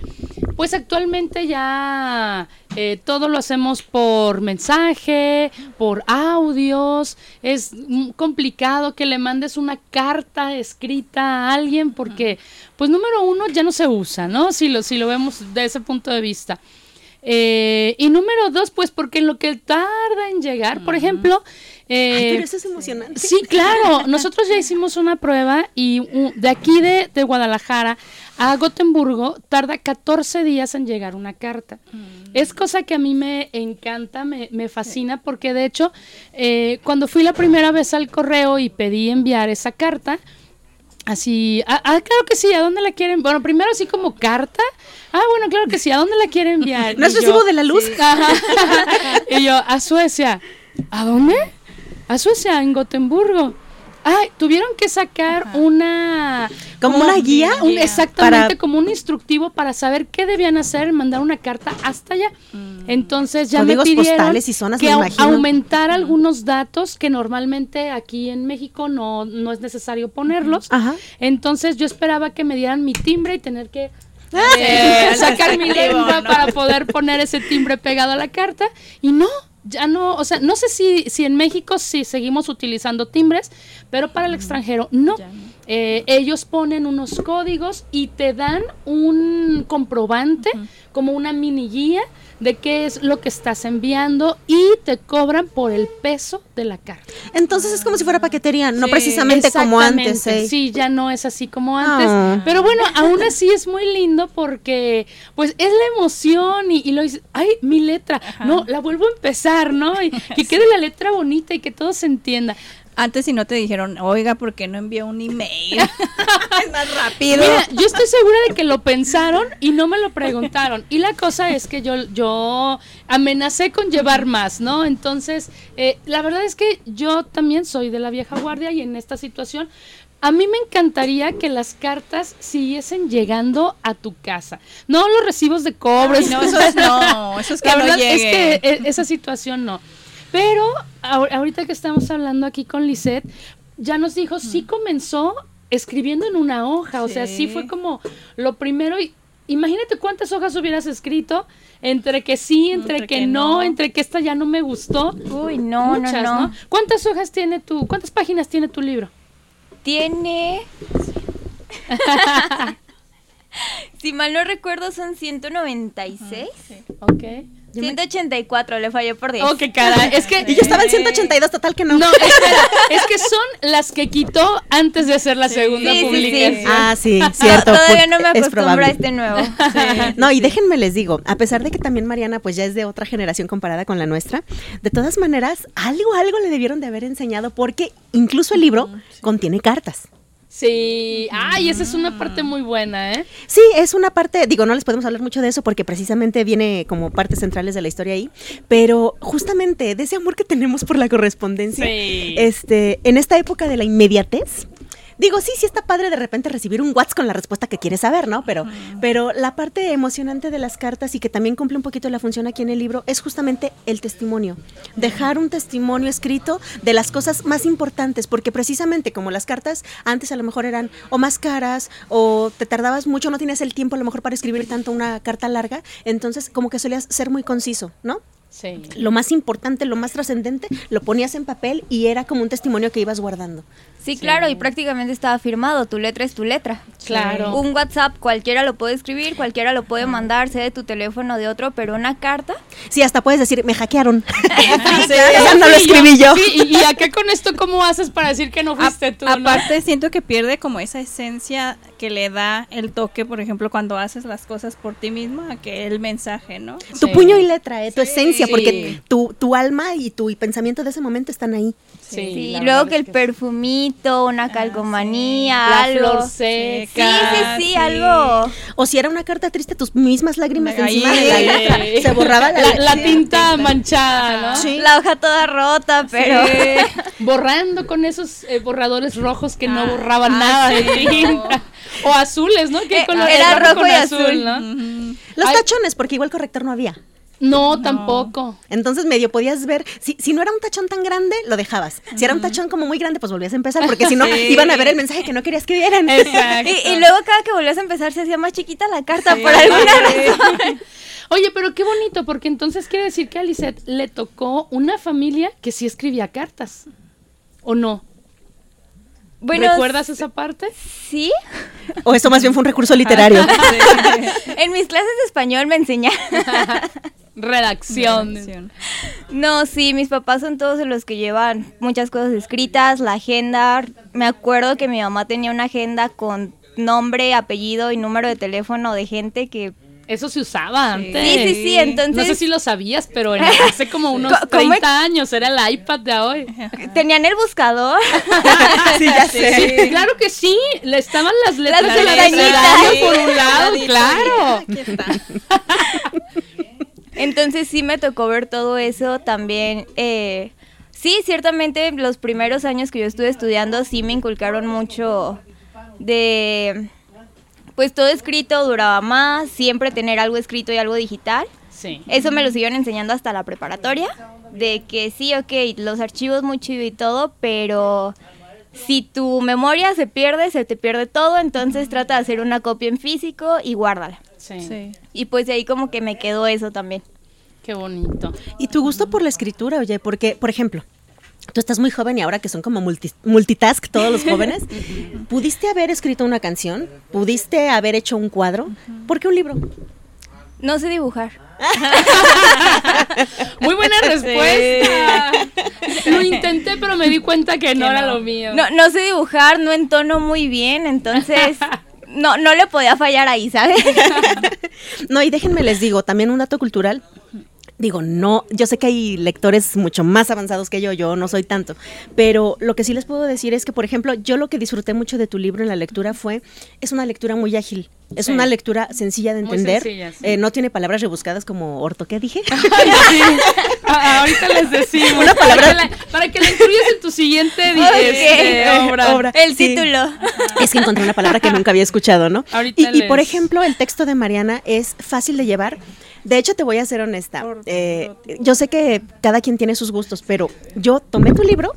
pues actualmente ya eh, todo lo hacemos por mensaje, por audios. Es complicado que le mandes una carta escrita a alguien porque, pues número uno, ya no se usa, ¿no? Si lo, si lo vemos de ese punto de vista. Eh, y número dos, pues porque en lo que tarda en llegar, por ejemplo... eh, Ay, pero eso es emocionante. Sí, claro. Nosotros ya hicimos una prueba y de aquí de, de Guadalajara a Gotemburgo tarda 14 días en llegar una carta. Es cosa que a mí me encanta, me, me fascina, porque de hecho, eh, cuando fui la primera vez al correo y pedí enviar esa carta, Así, ah, ah, claro que sí, ¿a dónde la quieren? Bueno, primero así como carta. Ah, bueno, claro que sí, ¿a dónde la quieren enviar? ¿No es recibo de la luz? Y yo, a Suecia. ¿A dónde? A Suecia, en Gotemburgo. Ay, tuvieron que sacar una... ¿Como una guía? un- exactamente, Para- como un instructivo para saber qué debían hacer, mandar una carta hasta allá. Entonces ya Códigos me pidieron postales y zonas, que me imagino. aumentar algunos datos que normalmente aquí en México no, no es necesario ponerlos. Ajá. Entonces yo esperaba que me dieran mi timbre y tener que eh, sacar mi lengua para poder poner ese timbre pegado a la carta. Y no, ya no, o sea, no sé si, si en México sí seguimos utilizando timbres, pero para el extranjero no. Eh, ellos ponen unos códigos y te dan un comprobante, como una mini guía de qué es lo que estás enviando y te cobran por el peso de la carta. Entonces es como si fuera paquetería, no Sí, precisamente como antes. ¿eh? Sí, ya no es así como antes. Ah. Pero bueno, aún así es muy lindo porque, pues, es la emoción y, y lo dices, ay, mi letra, no, la vuelvo a empezar, ¿no? Y que quede la letra bonita y que todo se entienda. Antes si no te dijeron, oiga, ¿por qué no envió un email? es más rápido. Mira, yo estoy segura de que lo pensaron y no me lo preguntaron. Y la cosa es que yo, yo amenacé con llevar más, ¿no? Entonces, eh, la verdad es que yo también soy de la vieja guardia y en esta situación, a mí me encantaría que las cartas siguiesen llegando a tu casa. No los recibos de cobres. No, eso es no, eso es que la no verdad es llegue. que esa situación no. Pero ahor- ahorita que estamos hablando aquí con Lisette, ya nos dijo, sí comenzó escribiendo en una hoja, o sea, sí Sí. fue como lo primero y, imagínate cuántas hojas hubieras escrito entre que sí, entre, Entre que, que no, no. entre que esta ya no me gustó. Uy, no, Muchas, no, no, ¿Cuántas hojas tiene tu, cuántas páginas tiene tu libro? Tiene. si mal no recuerdo, son 196. Ok. 184, le falló por 10. Oh, qué cara. Es que Y yo estaba en 182, total que no. No, espera, es que son las que quitó antes de hacer la segunda Sí, sí, sí. publicación. Ah, sí, cierto. Todavía pues, no me es acostumbro probable. a este nuevo. No, y déjenme les digo, a pesar de que también Mariana pues ya es de otra generación comparada con la nuestra, de todas maneras, algo, algo le debieron de haber enseñado porque incluso el libro contiene cartas. Sí. Ay, esa es una parte muy buena, ¿eh? Sí, es una parte, digo, no les podemos hablar mucho de eso porque precisamente viene como partes centrales de la historia ahí, pero justamente de ese amor que tenemos por la correspondencia, Sí. este, en esta época de la inmediatez. Digo, sí, sí está padre de repente recibir un WhatsApp con la respuesta que quieres saber, ¿no? Pero, pero la parte emocionante de las cartas y que también cumple un poquito la función aquí en el libro es justamente el testimonio. Dejar un testimonio escrito de las cosas más importantes, porque precisamente como las cartas antes a lo mejor eran o más caras o te tardabas mucho, no tenías el tiempo a lo mejor para escribir tanto una carta larga, entonces como que solías ser muy conciso, ¿no? Sí. Lo más importante, lo más trascendente, lo ponías en papel y era como un testimonio que ibas guardando. Sí, claro, y prácticamente estaba firmado. Tu letra es tu letra. Claro. Un WhatsApp cualquiera lo puede escribir, cualquiera lo puede mandar, sea de tu teléfono o de otro, pero una carta. Sí, hasta puedes decir, me hackearon. Sí, no lo escribí yo. Sí, y, y acá con esto, ¿cómo haces para decir que no fuiste tú? no? Aparte, siento que pierde como esa esencia que le da el toque, por ejemplo, cuando haces las cosas por ti mismo, a que el mensaje, ¿no? Tu Sí. puño y letra, eh, tu esencia, Sí. porque tu, tu alma y tu pensamiento de ese momento están ahí. Sí, Sí, la y luego que el sí. perfumito, una calcomanía, La algo. flor sí, seca. sí, sí, algo. O si era una carta triste, tus mismas lágrimas encima de la Sí. letra. Se borraba la, La, la tinta manchada, ¿no? Sí. La hoja toda rota, pero. Borrando con esos eh, borradores rojos que no Ah, borraban ah, nada de sí. tinta. O azules, ¿no? ¿Qué Eh, color? era rojo con y azul. ¿no? Los Ay. tachones, porque igual corrector no había. No, tampoco. Entonces medio podías ver, si, si no era un tachón tan grande, lo dejabas. Si era un tachón como muy grande, pues volvías a empezar, porque si no, Sí. iban a ver el mensaje que no querías que vieran. Exacto. Y, y luego cada que volvías a empezar se hacía más chiquita la carta Sí. por alguna razón. Oye, pero qué bonito, porque entonces quiere decir que a Lisette le tocó una familia que sí escribía cartas. ¿O no? Bueno, ¿Recuerdas esa parte? Sí. O eso más bien fue un recurso literario. En mis clases de español me enseñaron. Redacción. Redacción. No, sí, mis papás son todos los que llevan muchas cosas escritas, la agenda. Me acuerdo que mi mamá tenía una agenda con nombre, apellido y número de teléfono de gente que Eso se usaba Sí. antes. Sí, sí, sí, entonces- No sé si lo sabías, pero en- hace como unos Co- ¿cómo 30 años era el iPad de hoy. tenían el buscador. sí, ya sé. Sí, claro que sí. Le estaban las letras Las pestañitas. abecedario por un lado, claro. Aquí está. Entonces sí me tocó ver todo eso también. eh, sí, ciertamente los primeros años que yo estuve estudiando sí me inculcaron mucho de, pues todo escrito duraba más, siempre tener algo escrito y algo digital. Sí. Eso me lo siguieron enseñando hasta la preparatoria, de que sí, ok, los archivos muy chido y todo, pero si tu memoria se pierde, se te pierde todo, entonces trata de hacer una copia en físico y guárdala. Sí. Sí. Y pues de ahí como que me quedó eso también. Qué bonito. Y tu gusto por la escritura, oye, porque, por ejemplo, tú estás muy joven y ahora que son como multi- multitask todos los jóvenes, ¿pudiste haber escrito una canción? ¿Pudiste haber hecho un cuadro? ¿Por qué un libro? No sé dibujar. Muy buena respuesta. Lo intenté, pero me di cuenta que no Que era no. lo mío. No, no sé dibujar, no entono muy bien, entonces no, no le podía fallar ahí, ¿sabes? No, y déjenme les digo, también un dato cultural. Digo, no, yo sé que hay lectores mucho más avanzados que yo, yo no soy tanto, pero lo que sí les puedo decir es que, por ejemplo, yo lo que disfruté mucho de tu libro en la lectura fue, es una lectura muy ágil, es Sí. una lectura sencilla de entender, sencilla, sí. eh, no tiene palabras rebuscadas como orto, ¿qué dije? Ay, sí. Ah, ahorita les decimos. Una palabra- Para que la, para que la incluyas en tu siguiente di- Ok. este, obra. Obra. El título. Es que encontré una palabra que nunca había escuchado, ¿no? Ahorita Y, y por ejemplo, el texto de Mariana es fácil de llevar. De hecho, te voy a ser honesta. Eh, yo sé que cada quien tiene sus gustos, pero yo tomé tu libro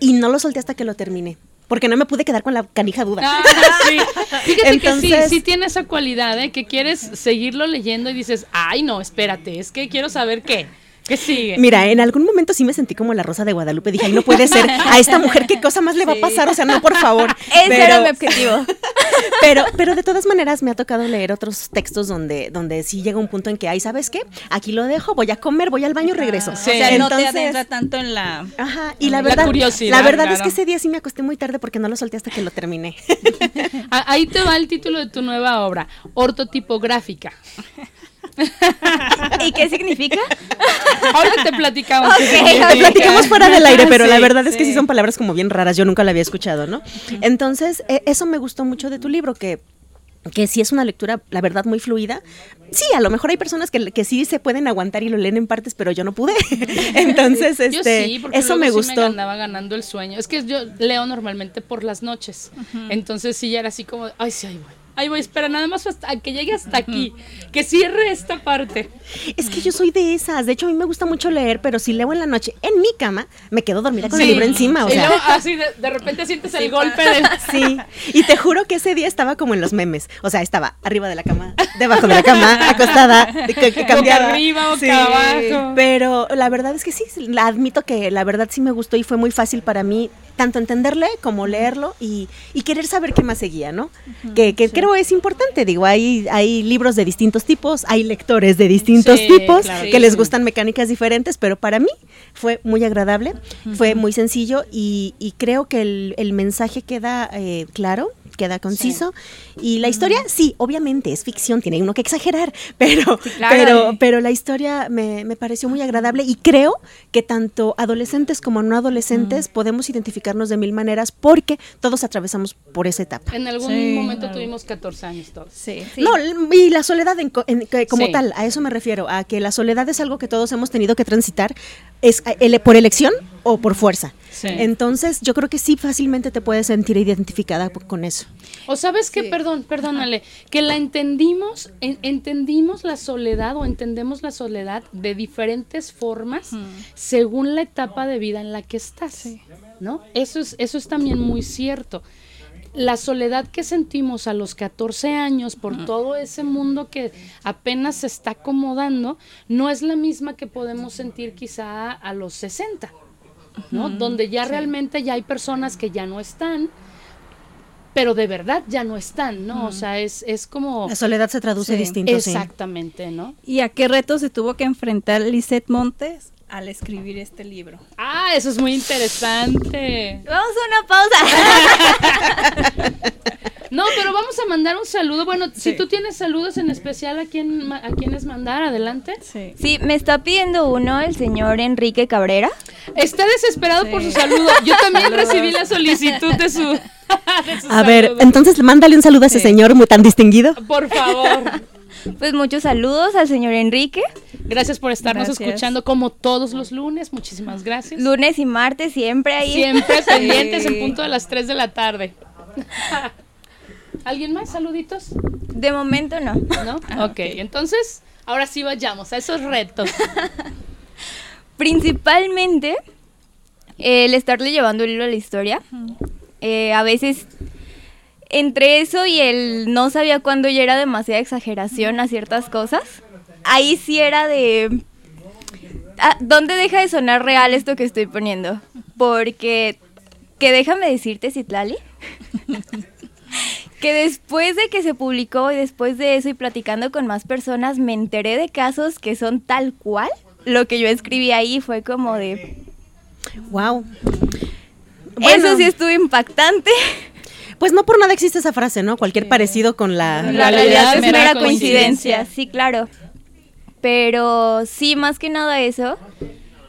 y no lo solté hasta que lo terminé. Porque no me pude quedar con la canija duda. Ah, sí. Fíjate que Entonces- sí, sí tiene esa cualidad, ¿eh? Que quieres seguirlo leyendo y dices, ay, no, espérate, es que quiero saber qué. ¿Qué sigue? Mira, en algún momento sí me sentí como la Rosa de Guadalupe. Dije, ay, no puede ser. A esta mujer, ¿qué cosa más le va a pasar? O sea, no, por favor. Ese era mi objetivo. Pero, pero de todas maneras me ha tocado leer otros textos donde, donde sí llega un punto en que, ay, ¿sabes qué? Aquí lo dejo, voy a comer, voy al baño, regreso. O sea, no te Entonces- adentra tanto en la... Ajá, y la La verdad, curiosidad, la verdad es que ese día sí me acosté muy tarde porque no lo solté hasta que lo terminé. Ah, Ahí te va el título de tu nueva obra, ortotipográfica. ¿Y qué significa? Ahora te platicamos. Te platicamos fuera del aire, pero la Sí, verdad es que sí sí. son palabras como bien raras, yo nunca la había escuchado, ¿no? Entonces, eh, eso me gustó mucho de tu libro, que que sí es una lectura, la verdad, muy fluida. Sí, a lo mejor hay personas que, que sí se pueden aguantar y lo leen en partes, pero yo no pude. Entonces, este, sí, porque eso me sí gustó. andaba ganando el sueño. Es que yo leo normalmente por las noches. Entonces sí ya era así como, ay, sí, ahí voy. Ahí voy, espera, nada más hasta que llegue hasta aquí. Que cierre esta parte. Es que yo soy de esas. De hecho, a mí me gusta mucho leer, pero si leo en la noche en mi cama, me quedo dormida con Sí. el libro encima. O y sea, luego así de, de repente sientes el golpe de... Sí, y te juro que ese día estaba como en los memes. O sea, estaba arriba de la cama, debajo de la cama, acostada, que, que Boca cambiaba. arriba, boca abajo. Pero la verdad es que sí, la admito que la verdad sí me gustó y fue muy fácil para mí tanto entenderle como leerlo y, y querer saber qué más seguía, ¿no? que que creo es importante, digo, hay, hay libros de distintos tipos, hay lectores de distintos Sí, tipos claro. que les gustan mecánicas diferentes, pero para mí fue muy agradable, fue muy sencillo y, y creo que el, el mensaje queda eh, claro, queda conciso. Y la historia, sí, obviamente es ficción, tiene uno que exagerar, pero, claro. pero, pero la historia me, me pareció muy agradable y creo que tanto adolescentes como no adolescentes podemos identificarnos de mil maneras porque todos atravesamos por esa etapa. En algún Sí, momento claro. tuvimos 14 años todos. Sí. No, y la soledad en co- en- que como Sí. tal, a eso me refiero, a que la soledad es algo que todos hemos tenido que transitar, es eh, ele- por elección o por fuerza. Sí. Entonces, yo creo que sí fácilmente te puedes sentir identificada con eso. O sabes que, perdón, perdónale, que la entendimos, en- entendimos la soledad o entendemos la soledad de diferentes formas según la etapa de vida en la que estás, ¿no? Eso es, eso es también muy cierto. La soledad que sentimos a los 14 años por todo ese mundo que apenas se está acomodando, no es la misma que podemos sentir quizá a los 60, ¿no? Donde ya realmente ya hay personas que ya no están, pero de verdad ya no están, ¿no? O sea, es, es como... La soledad se traduce Sí. distinto, sí. Exactamente, ¿no? ¿Y a qué retos se tuvo que enfrentar Lisette Montes al escribir este libro? Ah, eso es muy interesante. Vamos a una pausa. No, pero vamos a mandar un saludo. Bueno, si tú tienes saludos en especial, ¿a quién a quiénes mandar? Adelante. Sí. Sí, me está pidiendo uno el señor Enrique Cabrera. Está desesperado por su saludo. Yo también recibí la solicitud de su, de su A ver, entonces mándale un saludo a ese señor muy tan distinguido. Por favor. Pues muchos saludos al señor Enrique. Gracias por estarnos Gracias. escuchando como todos los lunes. Muchísimas gracias. Lunes y martes siempre ahí. Siempre pendientes en punto de las 3 de la tarde. ¿Alguien más? ¿Saluditos? De momento no. ¿No? ok, entonces, ahora sí vayamos a esos retos. Principalmente el estarle llevando el hilo a la historia. Eh, a veces entre eso y el no sabía cuándo ya era demasiada exageración a ciertas cosas. Ahí sí era de... ah, ¿Dónde deja de sonar real esto que estoy poniendo? Porque, que déjame decirte, Citlali, que después de que se publicó y después de eso y platicando con más personas, me enteré de casos que son tal cual. Lo que yo escribí ahí fue como de... Wow. eso sí estuvo impactante. Pues no por nada existe esa frase, ¿no? Cualquier parecido con la... La realidad es mera coincidencia, sí, claro. Pero sí, más que nada eso.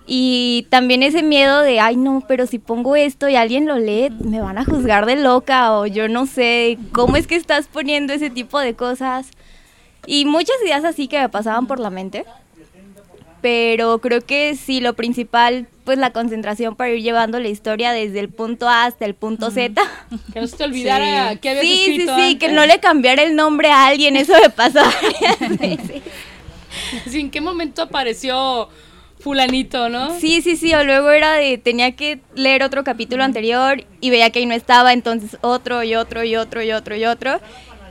Y también ese miedo de, ay no, pero si pongo esto y alguien lo lee, me van a juzgar de loca o yo no sé, ¿cómo es que estás poniendo ese tipo de cosas? Y muchas ideas así que me pasaban por la mente. Pero creo que sí, lo principal, pues la concentración para ir llevando la historia desde el punto A hasta el punto Z. Que no se te olvidara que habías Sí, sí, escrito sí, que antes. no le cambiara el nombre a alguien, eso me pasó veces. Sí, ¿En qué momento apareció fulanito, ¿no? Sí, sí, sí, o luego era de, tenía que leer otro capítulo anterior y veía que ahí no estaba, entonces otro y otro y otro y otro y otro.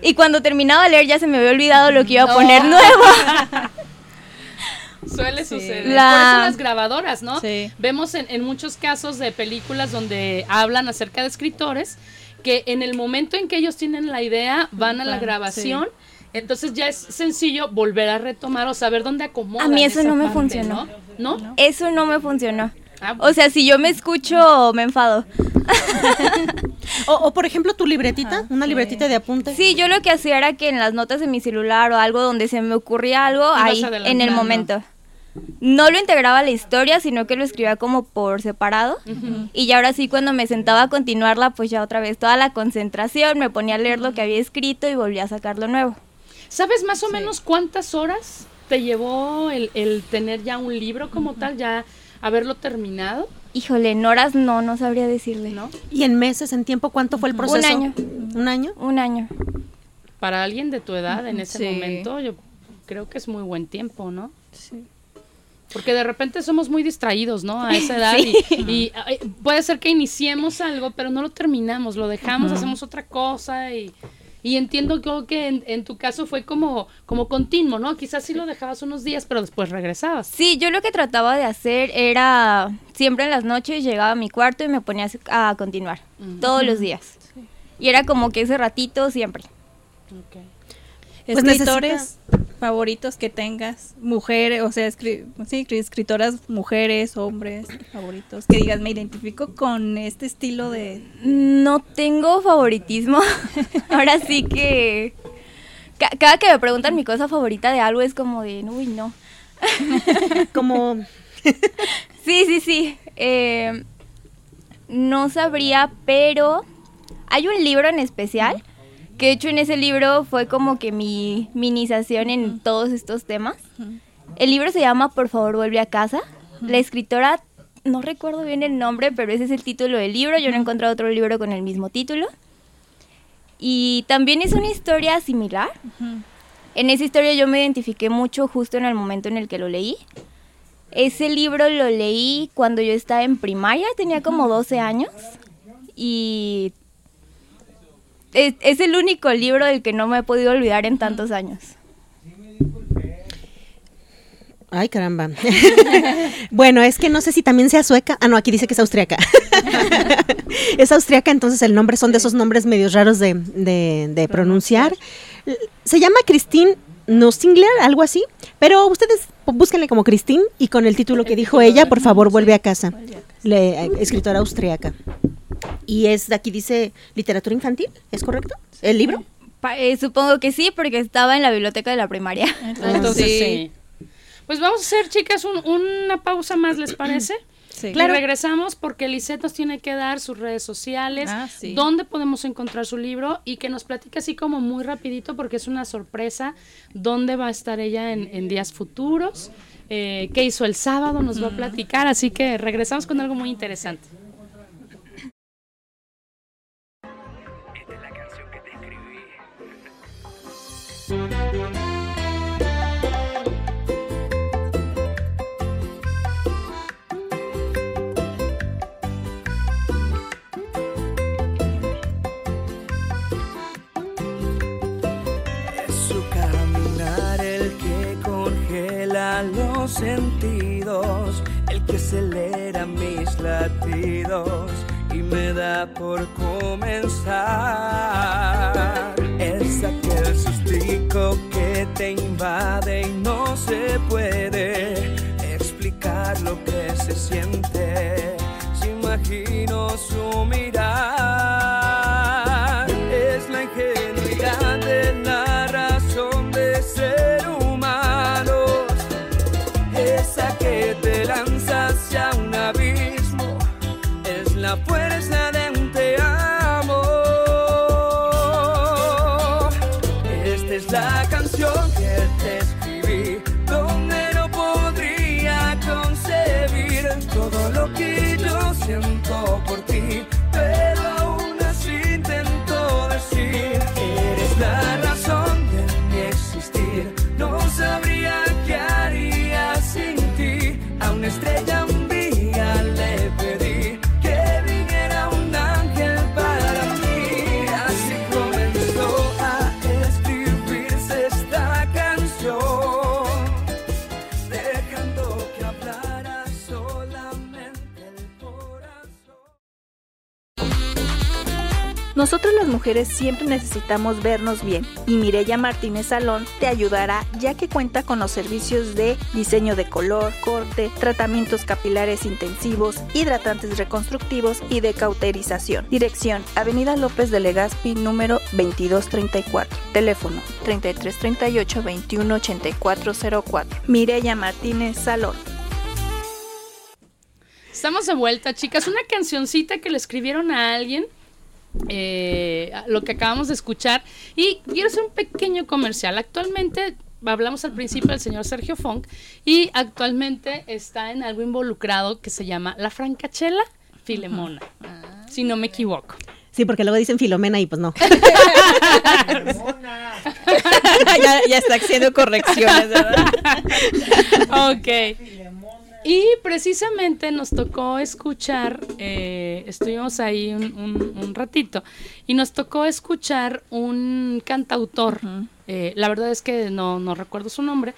Y cuando terminaba de leer ya se me había olvidado lo que iba a poner nuevo. Suele suceder. La- Por eso las grabadoras, ¿no? Sí. Vemos en, en muchos casos de películas donde hablan acerca de escritores que en el momento en que ellos tienen la idea van a la grabación. Entonces ya es sencillo volver a retomar o saber dónde acomodar. A mí eso no me funcionó. ¿No? ¿No? Eso no me funcionó. Ah, O sea, si yo me escucho, me enfado. O, o, por ejemplo, tu libretita, una libretita de apuntes. Sí, yo lo que hacía era que en las notas de mi celular o algo donde se me ocurría algo, ahí, en el momento. No lo integraba a la historia, sino que lo escribía como por separado. Y ya ahora sí, cuando me sentaba a continuarla, pues ya otra vez toda la concentración, me ponía a leer lo que había escrito y volvía a sacar lo nuevo. ¿Sabes más o menos cuántas horas te llevó el, el tener ya un libro como tal, ya haberlo terminado? Híjole, en horas no, no sabría decirle. ¿No? Y en meses, en tiempo, ¿cuánto fue el proceso? año. ¿Un año? Un año. Para alguien de tu edad en ese Sí. momento, yo creo que es muy buen tiempo, ¿no? Porque de repente somos muy distraídos, ¿no? A esa edad y, y, puede ser que iniciemos algo, pero no lo terminamos, lo dejamos, hacemos otra cosa y, y entiendo que, que en, en tu caso fue como, como continuo, ¿no? Quizás sí lo dejabas unos días, pero después regresabas. Sí, yo lo que trataba de hacer era siempre en las noches llegaba a mi cuarto y me ponía a continuar todos los días. Y era como que ese ratito siempre. Pues Escritores favoritos que tengas, mujeres, o sea, escri- sí, escritoras, mujeres, hombres favoritos, que digas, me identifico con este estilo de... No tengo favoritismo. Ahora sí que ca- cada que me preguntan mi cosa favorita de algo es como de, uy, no. Como Sí, sí, sí. Eh, no sabría, pero hay un libro en especial que de hecho en ese libro fue como que mi, mi iniciación en todos estos temas. El libro se llama Por favor vuelve a casa. La escritora, no recuerdo bien el nombre, pero ese es el título del libro. Yo no he encontrado otro libro con el mismo título. Y también es una historia similar. En esa historia yo me identifiqué mucho justo en el momento en el que lo leí. Ese libro lo leí cuando yo estaba en primaria, tenía como 12 años. Y es, es el único libro del que no me he podido olvidar en tantos años. Ay, caramba. bueno, es que no sé si también sea sueca. Ah, no, aquí dice que es austriaca. es austriaca, entonces el nombre son de esos nombres medios raros de, de- de pronunciar. Se llama Christine Nussingler, algo así. Pero ustedes búsquenle como Christine y con el título que dijo ella, por favor, vuelve a casa. Le- escritora austriaca. Y es de aquí dice literatura infantil, ¿es correcto? ¿El libro? Pa- eh, supongo que sí, porque estaba en la biblioteca de la primaria. Entonces, sí. Pues vamos a hacer, chicas, un- una pausa más, ¿les parece? Sí. Claro. regresamos porque Lisette nos tiene que dar sus redes sociales, Ah, sí. dónde podemos encontrar su libro y que nos platique así como muy rapidito porque es una sorpresa dónde va a estar ella en, en días futuros, eh, qué hizo el sábado, nos va a platicar, así que regresamos con algo muy interesante. Sentidos, el que acelera mis latidos y me da por comenzar. Es aquel sustico que te invade y no se puede explicar lo que se siente. Si imagino su mirar, mujeres siempre necesitamos vernos bien y Mireya Martínez Salón te ayudará ya que cuenta con los servicios de diseño de color, corte, tratamientos capilares intensivos, hidratantes reconstructivos y de cauterización. Dirección: Avenida López de Legazpi número 2234. Teléfono 3338 218404. Mireya Martínez Salón. Estamos de vuelta, chicas. Una cancioncita que le escribieron a alguien. Eh, lo que acabamos de escuchar. Y quiero hacer un pequeño comercial. Actualmente, hablamos al principio del señor Sergio Funk. Y actualmente está en algo involucrado que se llama La Francachela Filemona. Si no me equivoco. Sí, porque luego dicen Filomena y pues no. ya, ya está haciendo correcciones, ¿verdad? ok. Y precisamente nos tocó escuchar, eh, estuvimos ahí un, un- un ratito, y nos tocó escuchar un cantautor. eh, la verdad es que no, no recuerdo su nombre,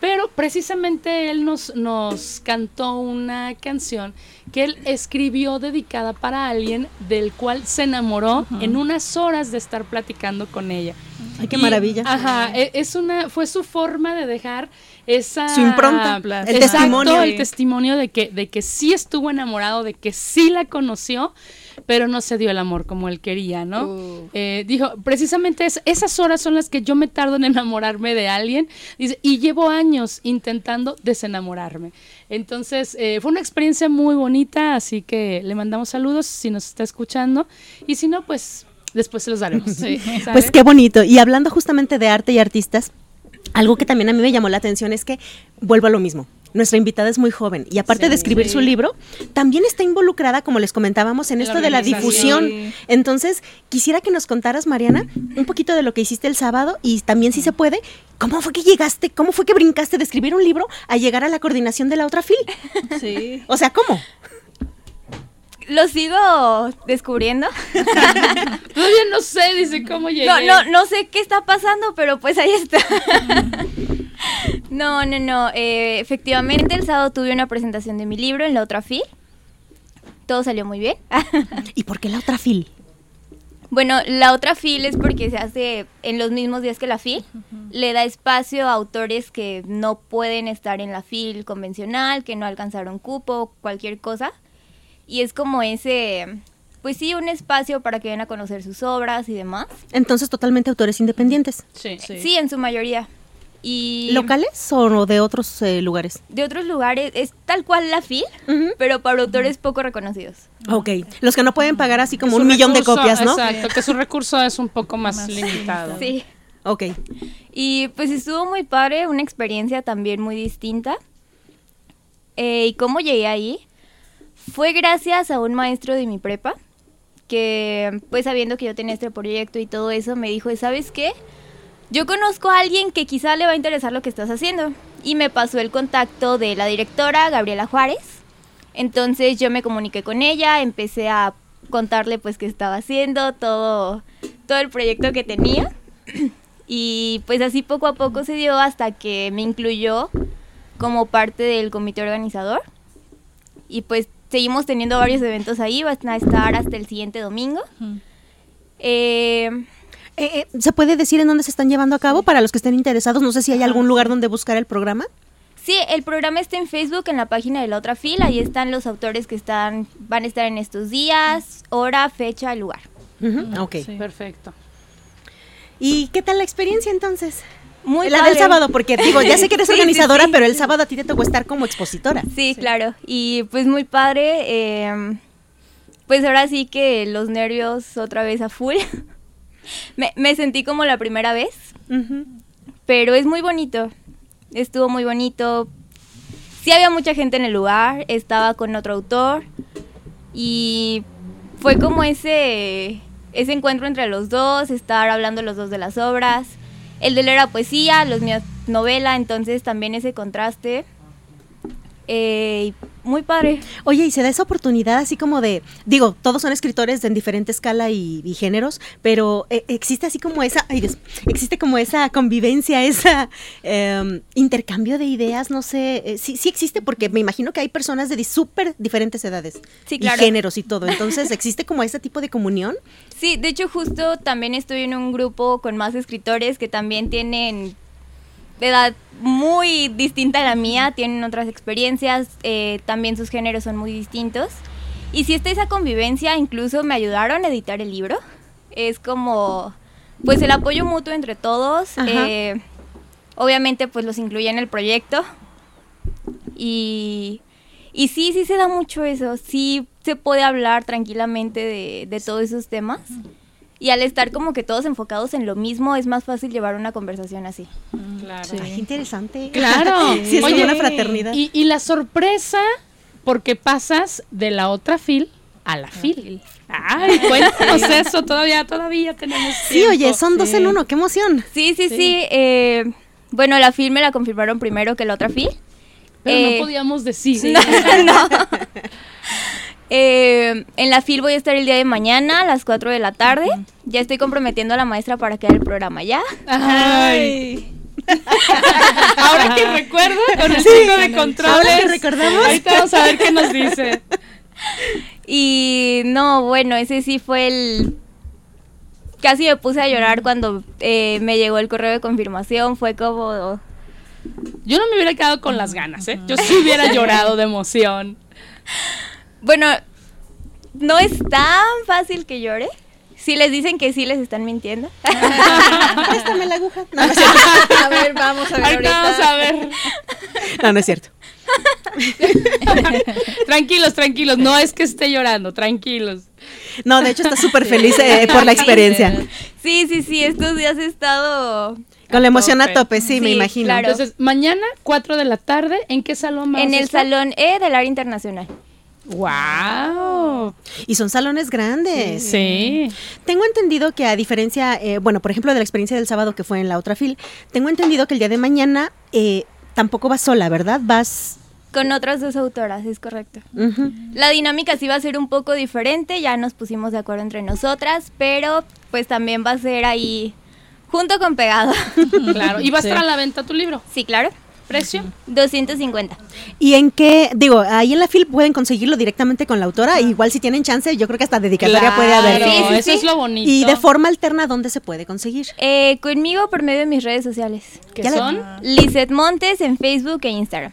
pero precisamente él nos, nos cantó una canción que él escribió dedicada para alguien del cual se enamoró en unas horas de estar platicando con ella. Ay, qué Y, maravilla. Ajá, e- es una, fue su forma de dejar esa Su impronta, el Exacto, testimonio. el testimonio de que, de que sí estuvo enamorado, de que sí la conoció, pero no se dio el amor como él quería, ¿no? Uh. Eh, dijo, precisamente es- esas horas son las que yo me tardo en enamorarme de alguien, dice, y llevo años intentando desenamorarme. Entonces, eh, fue una experiencia muy bonita, así que le mandamos saludos si nos está escuchando, y si no, pues después se los daremos. ¿sale? Pues qué bonito. Y hablando justamente de arte y artistas, algo que también a mí me llamó la atención es que vuelvo a lo mismo. Nuestra invitada es muy joven y aparte de escribir su libro, también está involucrada, como les comentábamos, en la esto de la difusión. Entonces, quisiera que nos contaras, Mariana, un poquito de lo que hiciste el sábado y también, si se puede, cómo fue que llegaste, cómo fue que brincaste de escribir un libro a llegar a la coordinación de la otra fil. Sí. O sea, ¿cómo? Lo sigo descubriendo. Todavía no sé, dice cómo llegué. No, no, no sé qué está pasando, pero pues ahí está. No, no, no. eh, efectivamente, el sábado tuve una presentación de mi libro en la otra FIL. Todo salió muy bien. ¿Y por qué la otra fil? Bueno, la otra FIL es porque se hace en los mismos días que la FIL. Le da espacio a autores que no pueden estar en la FIL convencional, que no alcanzaron cupo, cualquier cosa. Y es como ese, pues sí, un espacio para que vayan a conocer sus obras y demás. Entonces, totalmente autores independientes. Sí. Sí, en su mayoría. Y ¿Locales o de otros eh, lugares? de otros lugares es tal cual la FIL, pero para autores poco reconocidos. Ok. Los que no pueden pagar así como un millón de copias, ¿no? Exacto, que su recurso es un poco más, limitado. Sí. Ok. Y pues estuvo muy padre, una experiencia también muy distinta. Eh, ¿Y cómo llegué ahí? Fue gracias a un maestro de mi prepa, que pues sabiendo que yo tenía este proyecto y todo eso, me dijo, ¿sabes qué? Yo conozco a alguien que quizá le va a interesar lo que estás haciendo. Y me pasó el contacto de la directora, Gabriela Juárez. Entonces yo me comuniqué con ella, empecé a contarle pues qué estaba haciendo, todo, todo el proyecto que tenía. Y pues así poco a poco se dio hasta que me incluyó como parte del comité organizador. Y pues seguimos teniendo varios eventos ahí, van a estar hasta el siguiente domingo. Eh, Eh, eh, ¿Se puede decir en dónde se están llevando a cabo para los que estén interesados? No sé si hay algún lugar donde buscar el programa. sí, el programa está en Facebook, en la página de la otra fila. Ahí están los autores que están, van a estar en estos días, hora, fecha, lugar. Ujú, ok. Perfecto. ¿Y qué tal la experiencia entonces? Muy la padre. del sábado, porque digo, ya sé que eres Sí, organizadora, sí. pero el sábado a ti te tocó estar como expositora. Sí, claro. Y pues muy padre. eh, pues ahora sí que los nervios otra vez a full. me, me sentí como la primera vez, pero es muy bonito. Estuvo muy bonito. Sí había mucha gente en el lugar, estaba con otro autor y fue como ese ese encuentro entre los dos, estar hablando los dos de las obras. El de él era poesía, los míos novela, entonces también ese contraste. Eh, muy padre. Oye, y se da esa oportunidad así como de, digo, todos son escritores en diferente escala y, y géneros, pero eh, existe así como esa, ay Dios, existe como esa convivencia, esa em, intercambio de ideas, no sé, eh, sí, sí existe porque me imagino que hay personas de súper diferentes edades Sí, y claro. géneros y todo, entonces existe como ese tipo de comunión. Sí, de hecho justo también estoy en un grupo con más escritores que también tienen edad muy distinta a la mía, tienen otras experiencias, eh, también sus géneros son muy distintos. Y si está esa convivencia, incluso me ayudaron a editar el libro. Es como, pues el apoyo mutuo entre todos. Eh, obviamente pues los incluí en el proyecto. Y, y sí, sí se da mucho eso. Sí se puede hablar tranquilamente de, de todos esos temas. Y al estar como que todos enfocados en lo mismo, es más fácil llevar una conversación así. Claro. Ay, qué interesante. Claro. sí, es como Oye, una fraternidad. Y, y la sorpresa, porque pasas de la otra fil a la fil. Ay, cuéntanos eso, todavía, todavía tenemos sí, tiempo. oye, son dos en uno, qué emoción. Sí, sí, sí. eh, bueno, la FIL me la confirmaron primero que la otra FIL. Pero Eh, no podíamos decir. no. Eh, en la FIL voy a estar el día de mañana a las 4 de la tarde. Ya estoy comprometiendo a la maestra para que haga el programa ya. Ay. Ahora que recuerdo, con el Sí. signo de controles. Ahora que recordamos. Ahorita vamos a ver qué nos dice. Y no, bueno, ese sí fue el... Casi me puse a llorar cuando eh, me llegó el correo de confirmación. Fue como... Yo no me hubiera quedado con las ganas, ¿eh? Yo sí hubiera llorado de emoción. Bueno, no es tan fácil que llore. Si les dicen que sí, les están mintiendo. Préstame la aguja. No, no es cierto. A ver, vamos a ver Ahorita ahorita. vamos a ver. No, no es cierto. tranquilos, tranquilos. No es que esté llorando, tranquilos. No, de hecho está súper feliz eh, por la experiencia. Sí, sí, sí, estos días he estado Con la emoción a tope. sí, me imagino. claro. Entonces, mañana, 4 de la tarde, ¿en qué salón vamos en a el estar? salón E del área internacional. ¡Wow! Y son salones grandes. Sí. Tengo entendido que a diferencia, eh, bueno, por ejemplo, de la experiencia del sábado que fue en la otra fil, tengo entendido que el día de mañana eh, tampoco vas sola, ¿verdad? Vas... Con otras dos autoras, es correcto. La dinámica sí va a ser un poco diferente, ya nos pusimos de acuerdo entre nosotras, pero pues también va a ser ahí junto con pegado. Claro. ¿Y va a estar a la venta tu libro? sí, claro. ¿Precio? 250. ¿Y en qué? Digo, ahí en la fil pueden conseguirlo directamente con la autora. Igual si tienen chance, yo creo que hasta dedicatoria puede haber. Sí, sí, eso sí. es lo bonito. Y de forma alterna, ¿dónde se puede conseguir? Eh, conmigo por medio de mis redes sociales. ¿Qué son? Lizeth Montes en Facebook e Instagram.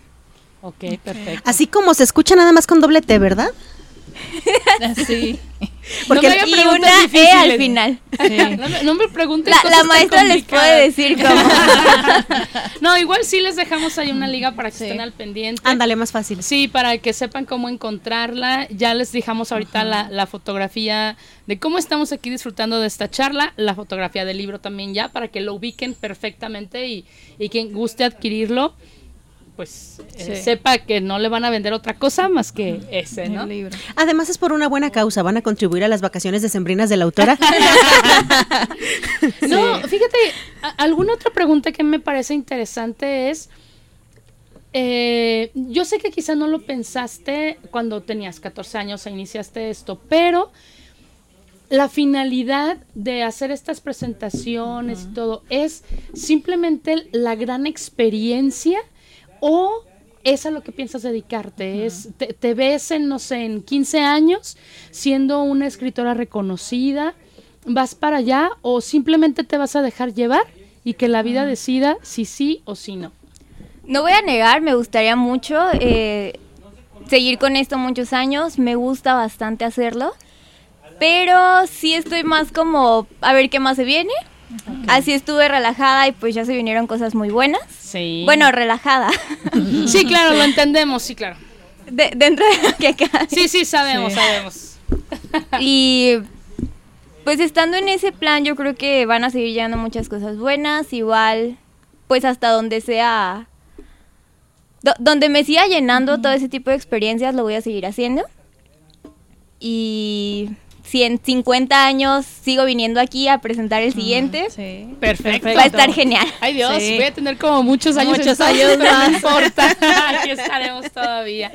Ok, perfecto. Así como se escucha nada más con doble T, ¿verdad? Sí. Porque no me Y una E al final. No me, no me pregunten La, cosas la tan maestra les puede decir cómo. no, igual sí les dejamos ahí una liga para que Sí. estén al pendiente. Ándale, más fácil. Sí, para que sepan cómo encontrarla. Ya les dejamos ahorita la, la fotografía de cómo estamos aquí disfrutando de esta charla, la fotografía del libro también ya, para que lo ubiquen perfectamente y, y quien guste adquirirlo, pues eh, sepa que no le van a vender otra cosa más que ese, ¿no? Libro. Además es por una buena causa, van a contribuir a las vacaciones decembrinas de la autora. No, fíjate, alguna otra pregunta que me parece interesante es, eh, yo sé que quizá no lo pensaste cuando tenías 14 años e iniciaste esto, pero la finalidad de hacer estas presentaciones y todo es simplemente la gran experiencia o es a lo que piensas dedicarte, es te, te ves en no sé, en 15 años siendo una escritora reconocida, vas para allá o simplemente te vas a dejar llevar y que la vida decida si sí o si no. No voy a negar, me gustaría mucho eh, seguir con esto muchos años, me gusta bastante hacerlo, pero sí estoy más como a ver qué más se viene. Así estuve relajada y pues ya se vinieron cosas muy buenas. Sí. Bueno, relajada. sí, claro, lo entendemos, sí, claro. De- dentro de lo que cabe. Sí, sí, sabemos, Sí. sabemos. Y pues estando en ese plan yo creo que van a seguir llegando muchas cosas buenas, igual pues hasta donde sea, do- donde me siga llenando todo ese tipo de experiencias lo voy a seguir haciendo. Y si en 50 años sigo viniendo aquí a presentar el siguiente, Sí. Perfecto. va a estar genial. Ay Dios, Sí. voy a tener como muchos años Muchos años pero no más. importa. Aquí estaremos todavía.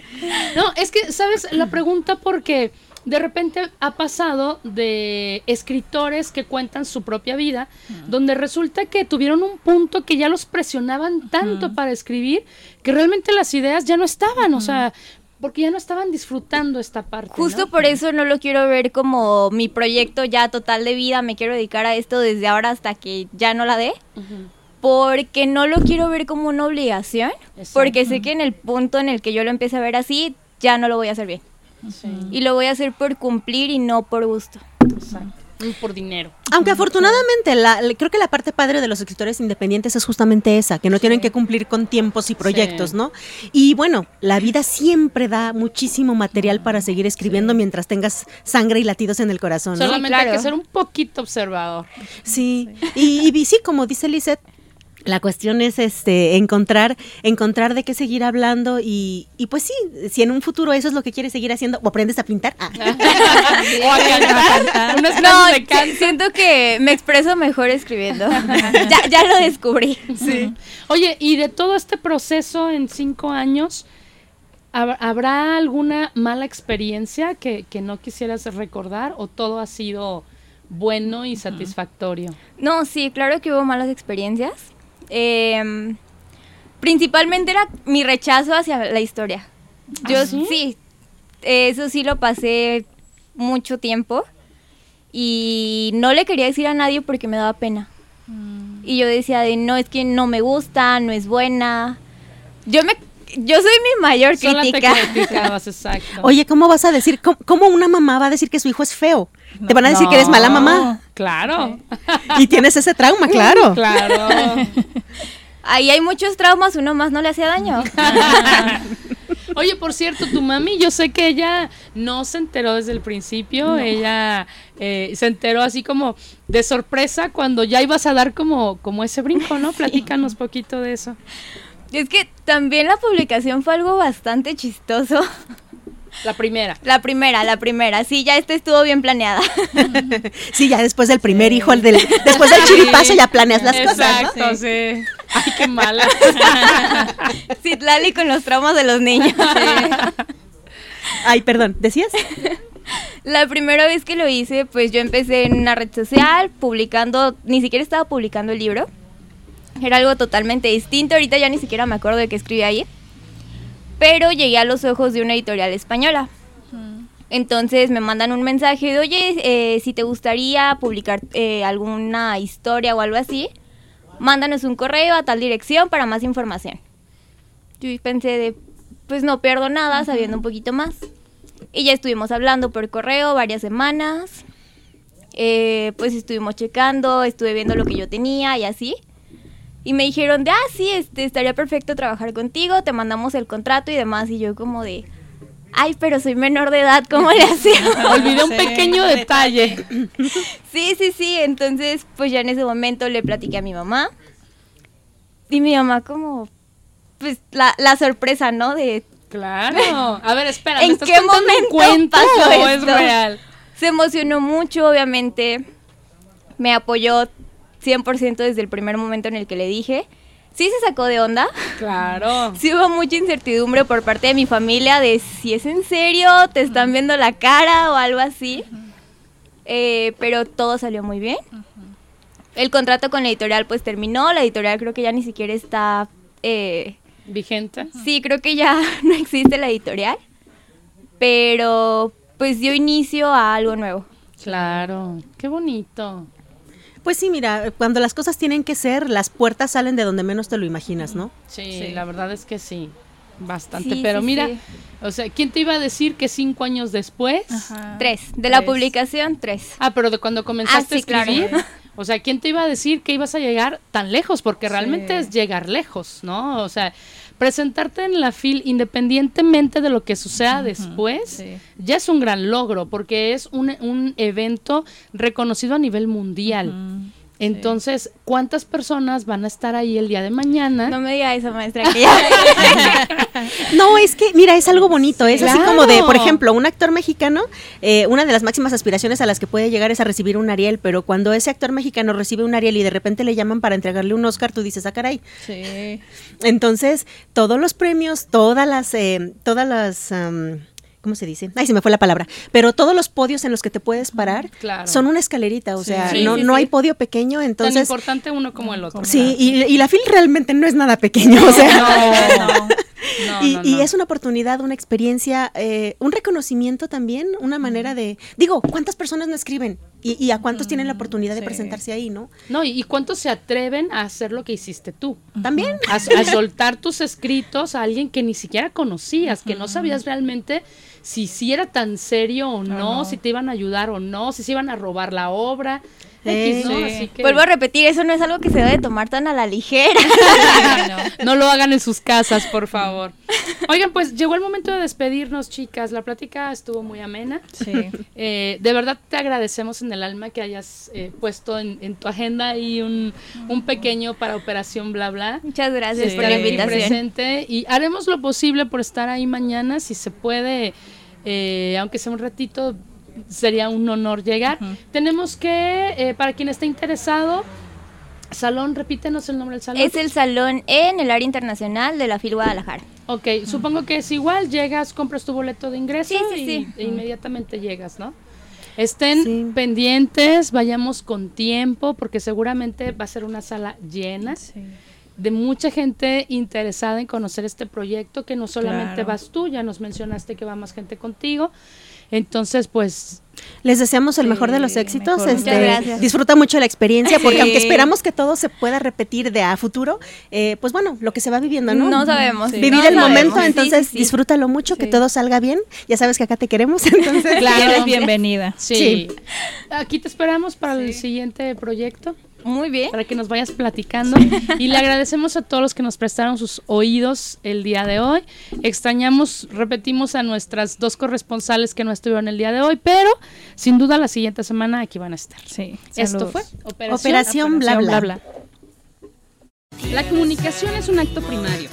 No, es que, ¿sabes? La pregunta porque de repente ha pasado de escritores que cuentan su propia vida, donde resulta que tuvieron un punto que ya los presionaban tanto para escribir que realmente las ideas ya no estaban, o sea, porque ya no estaban disfrutando esta parte. Justo ¿no? por eso no lo quiero ver como mi proyecto ya total de vida, me quiero dedicar a esto desde ahora hasta que ya no la dé. Porque no lo quiero ver como una obligación, porque sé que en el punto en el que yo lo empiece a ver así, ya no lo voy a hacer bien. Y lo voy a hacer por cumplir y no por gusto. Exacto. Mm, Por dinero. Aunque afortunadamente, la, la- creo que la parte padre de los escritores independientes es justamente esa, que no tienen que cumplir con tiempos y proyectos, Sí. ¿no? Y bueno, la vida siempre da muchísimo material para seguir escribiendo mientras tengas sangre y latidos en el corazón, ¿no? Solamente hay claro. que ser un poquito observador. Sí, Y, y sí, como dice Lisette, la cuestión es este encontrar, encontrar de qué seguir hablando y, y pues sí, si en un futuro eso es lo que quieres seguir haciendo o aprendes a pintar, ah, o a cantar. Unas No, de canto. siento que me expreso mejor escribiendo. ya, ya lo descubrí. Oye, y de todo este proceso en cinco años, ¿hab- ¿habrá alguna mala experiencia que, que no quisieras recordar o todo ha sido bueno y satisfactorio? No, sí, claro que hubo malas experiencias. Em, principalmente era mi rechazo hacia la historia. Yo ¿Ah, sí? sí, eso sí lo pasé mucho tiempo y no le quería decir a nadie porque me daba pena. Y yo decía de no, es que no me gusta, no es buena. Yo me yo soy mi mayor Sola te crítica. criticabas, exacto. Oye, ¿cómo vas a decir, cómo, cómo una mamá va a decir que su hijo es feo? Te van a decir que eres mala mamá Claro, y tienes ese trauma, claro. claro. Ahí hay muchos traumas, uno más no le hacía daño. Oye, por cierto, tu mami, yo sé que ella no se enteró desde el principio, ella eh, se enteró así como de sorpresa cuando ya ibas a dar como, como ese brinco, ¿no? Platícanos poquito de eso. Es que también la publicación fue algo bastante chistoso. La primera. La primera, la primera. Sí, ya esta estuvo bien planeada. Sí, ya después del primer hijo, el del, después del chiripazo ya planeas las cosas, ¿no? Exacto, sí. Ay, qué mala. Citlali con los traumas de los niños. Ay, perdón, ¿decías? La primera vez que lo hice, pues yo empecé en una red social publicando, ni siquiera estaba publicando el libro. Era algo totalmente distinto. Ahorita ya ni siquiera me acuerdo de qué escribí ahí. Pero llegué a los ojos de una editorial española. Entonces me mandan un mensaje de, oye, eh, si te gustaría publicar eh, alguna historia o algo así, mándanos un correo a tal dirección para más información. Yo pensé de, pues no pierdo nada sabiendo un poquito más. Y ya estuvimos hablando por correo varias semanas. Eh, pues estuvimos checando, estuve viendo lo que yo tenía y así. Y me dijeron de, ah, sí, este, estaría perfecto trabajar contigo, te mandamos el contrato y demás. Y yo como de, ay, pero soy menor de edad, ¿cómo le hacemos? Olvidé un Sí, pequeño detalle. Sí, sí, sí. Entonces, pues ya en ese momento le platiqué a mi mamá. Y mi mamá como, pues la, la sorpresa, ¿no? De, Claro. A ver, espera, ¿En ¿me estás qué momento cuento pasó o es real? se emocionó mucho, obviamente. Me apoyó 100% desde el primer momento en el que le dije. Sí se sacó de onda. Claro. Sí hubo mucha incertidumbre por parte de mi familia de si es en serio, te están viendo la cara o algo así. Eh, pero todo salió muy bien. El contrato con la editorial pues terminó. La editorial creo que ya ni siquiera está... eh, Vigente. sí, creo que ya no existe la editorial. Pero pues dio inicio a algo nuevo. Claro. Qué bonito. Pues sí, mira, cuando las cosas tienen que ser, las puertas salen de donde menos te lo imaginas, ¿no? Sí, la verdad es que sí. Bastante. Sí, Pero sí, mira, sí. o sea, ¿quién te iba a decir que cinco años después? Tres. De la Tres. publicación, tres. Ah, pero de cuando comenzaste Ah, sí, a escribir. claro. O sea, ¿quién te iba a decir que ibas a llegar tan lejos? Porque realmente es llegar lejos, ¿no? O sea, presentarte en la FIL independientemente de lo que suceda después, sí. ya es un gran logro, porque es un, un evento reconocido a nivel mundial. Entonces, ¿cuántas personas van a estar ahí el día de mañana? No me diga eso, maestra. Que ya... No, es que, mira, es algo bonito. Es así como de, por ejemplo, un actor mexicano, eh, una de las máximas aspiraciones a las que puede llegar es a recibir un Ariel, pero cuando ese actor mexicano recibe un Ariel y de repente le llaman para entregarle un Oscar, tú dices, ah, caray. Sí. Entonces, todos los premios, todas las, eh, todas las, am, ¿cómo se dice? Ay, se me fue la palabra. Pero todos los podios en los que te puedes parar Claro. son una escalerita, o Sí. sea, Sí, no, sí, no hay podio pequeño, Tan entonces... importante uno como el otro. Sí, y, y la FIL realmente no es nada pequeño, o sea... No, no, no, y, no, y es una oportunidad, una experiencia, eh, un reconocimiento también, una manera de... Digo, ¿cuántas personas no escriben? Y, y a cuántos tienen la oportunidad de presentarse ahí, ¿no? No, y, y cuántos se atreven a hacer lo que hiciste tú. También. A, a soltar tus escritos a alguien que ni siquiera conocías, que no sabías realmente si, si era tan serio o no, si te iban a ayudar o no, si se iban a robar la obra. X, ¿no? Sí. Así que Vuelvo a repetir, eso no es algo que se debe tomar tan a la ligera. no lo hagan en sus casas, por favor. Oigan, pues llegó el momento de despedirnos, chicas. La plática estuvo muy amena. Sí. Eh, de verdad te agradecemos en el alma que hayas eh, puesto en, en tu agenda ahí un, un pequeño para Operación Bla Bla. Muchas gracias Sí, por la invitación. presente y haremos lo posible por estar ahí mañana si se puede eh, aunque sea un ratito sería un honor llegar tenemos que eh, para quien esté interesado salón repítenos el nombre del salón Es el salón en el área internacional de la FIL Guadalajara. Ok, supongo que es igual, llegas, compras tu boleto de ingreso Sí, sí, y sí. e inmediatamente llegas, ¿no? Estén Sí. pendientes, vayamos con tiempo, porque seguramente va a ser una sala llena de mucha gente interesada en conocer este proyecto, que no solamente Claro. vas tú, ya nos mencionaste que va más gente contigo. Entonces, pues, Les deseamos el mejor de los Sí, éxitos. este. Disfruta mucho la experiencia, porque Sí. aunque esperamos que todo se pueda repetir de a futuro, eh, pues bueno, lo que se va viviendo, ¿no? No sabemos. Sí. Vivir no el sabemos. momento, Sí, entonces sí, sí. disfrútalo mucho, que todo salga bien. Ya sabes que acá te queremos, entonces. Claro. Eres bienvenida. sí. Sí. Aquí te esperamos para el siguiente proyecto. Muy bien. para que nos vayas platicando. Y le agradecemos a todos los que nos prestaron sus oídos el día de hoy. Extrañamos, repetimos, a nuestras dos corresponsales que no estuvieron el día de hoy, pero sin duda la siguiente semana aquí van a estar. Sí. Esto fue Operación Bla Bla. La comunicación es un acto primario.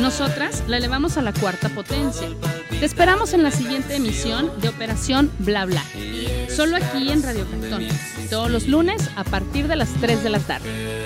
Nosotras la elevamos a la cuarta potencia. Te esperamos en la siguiente emisión de Operación Bla Bla. Solo aquí en Radio Cantón. Todos los lunes a partir de las 3 de la tarde.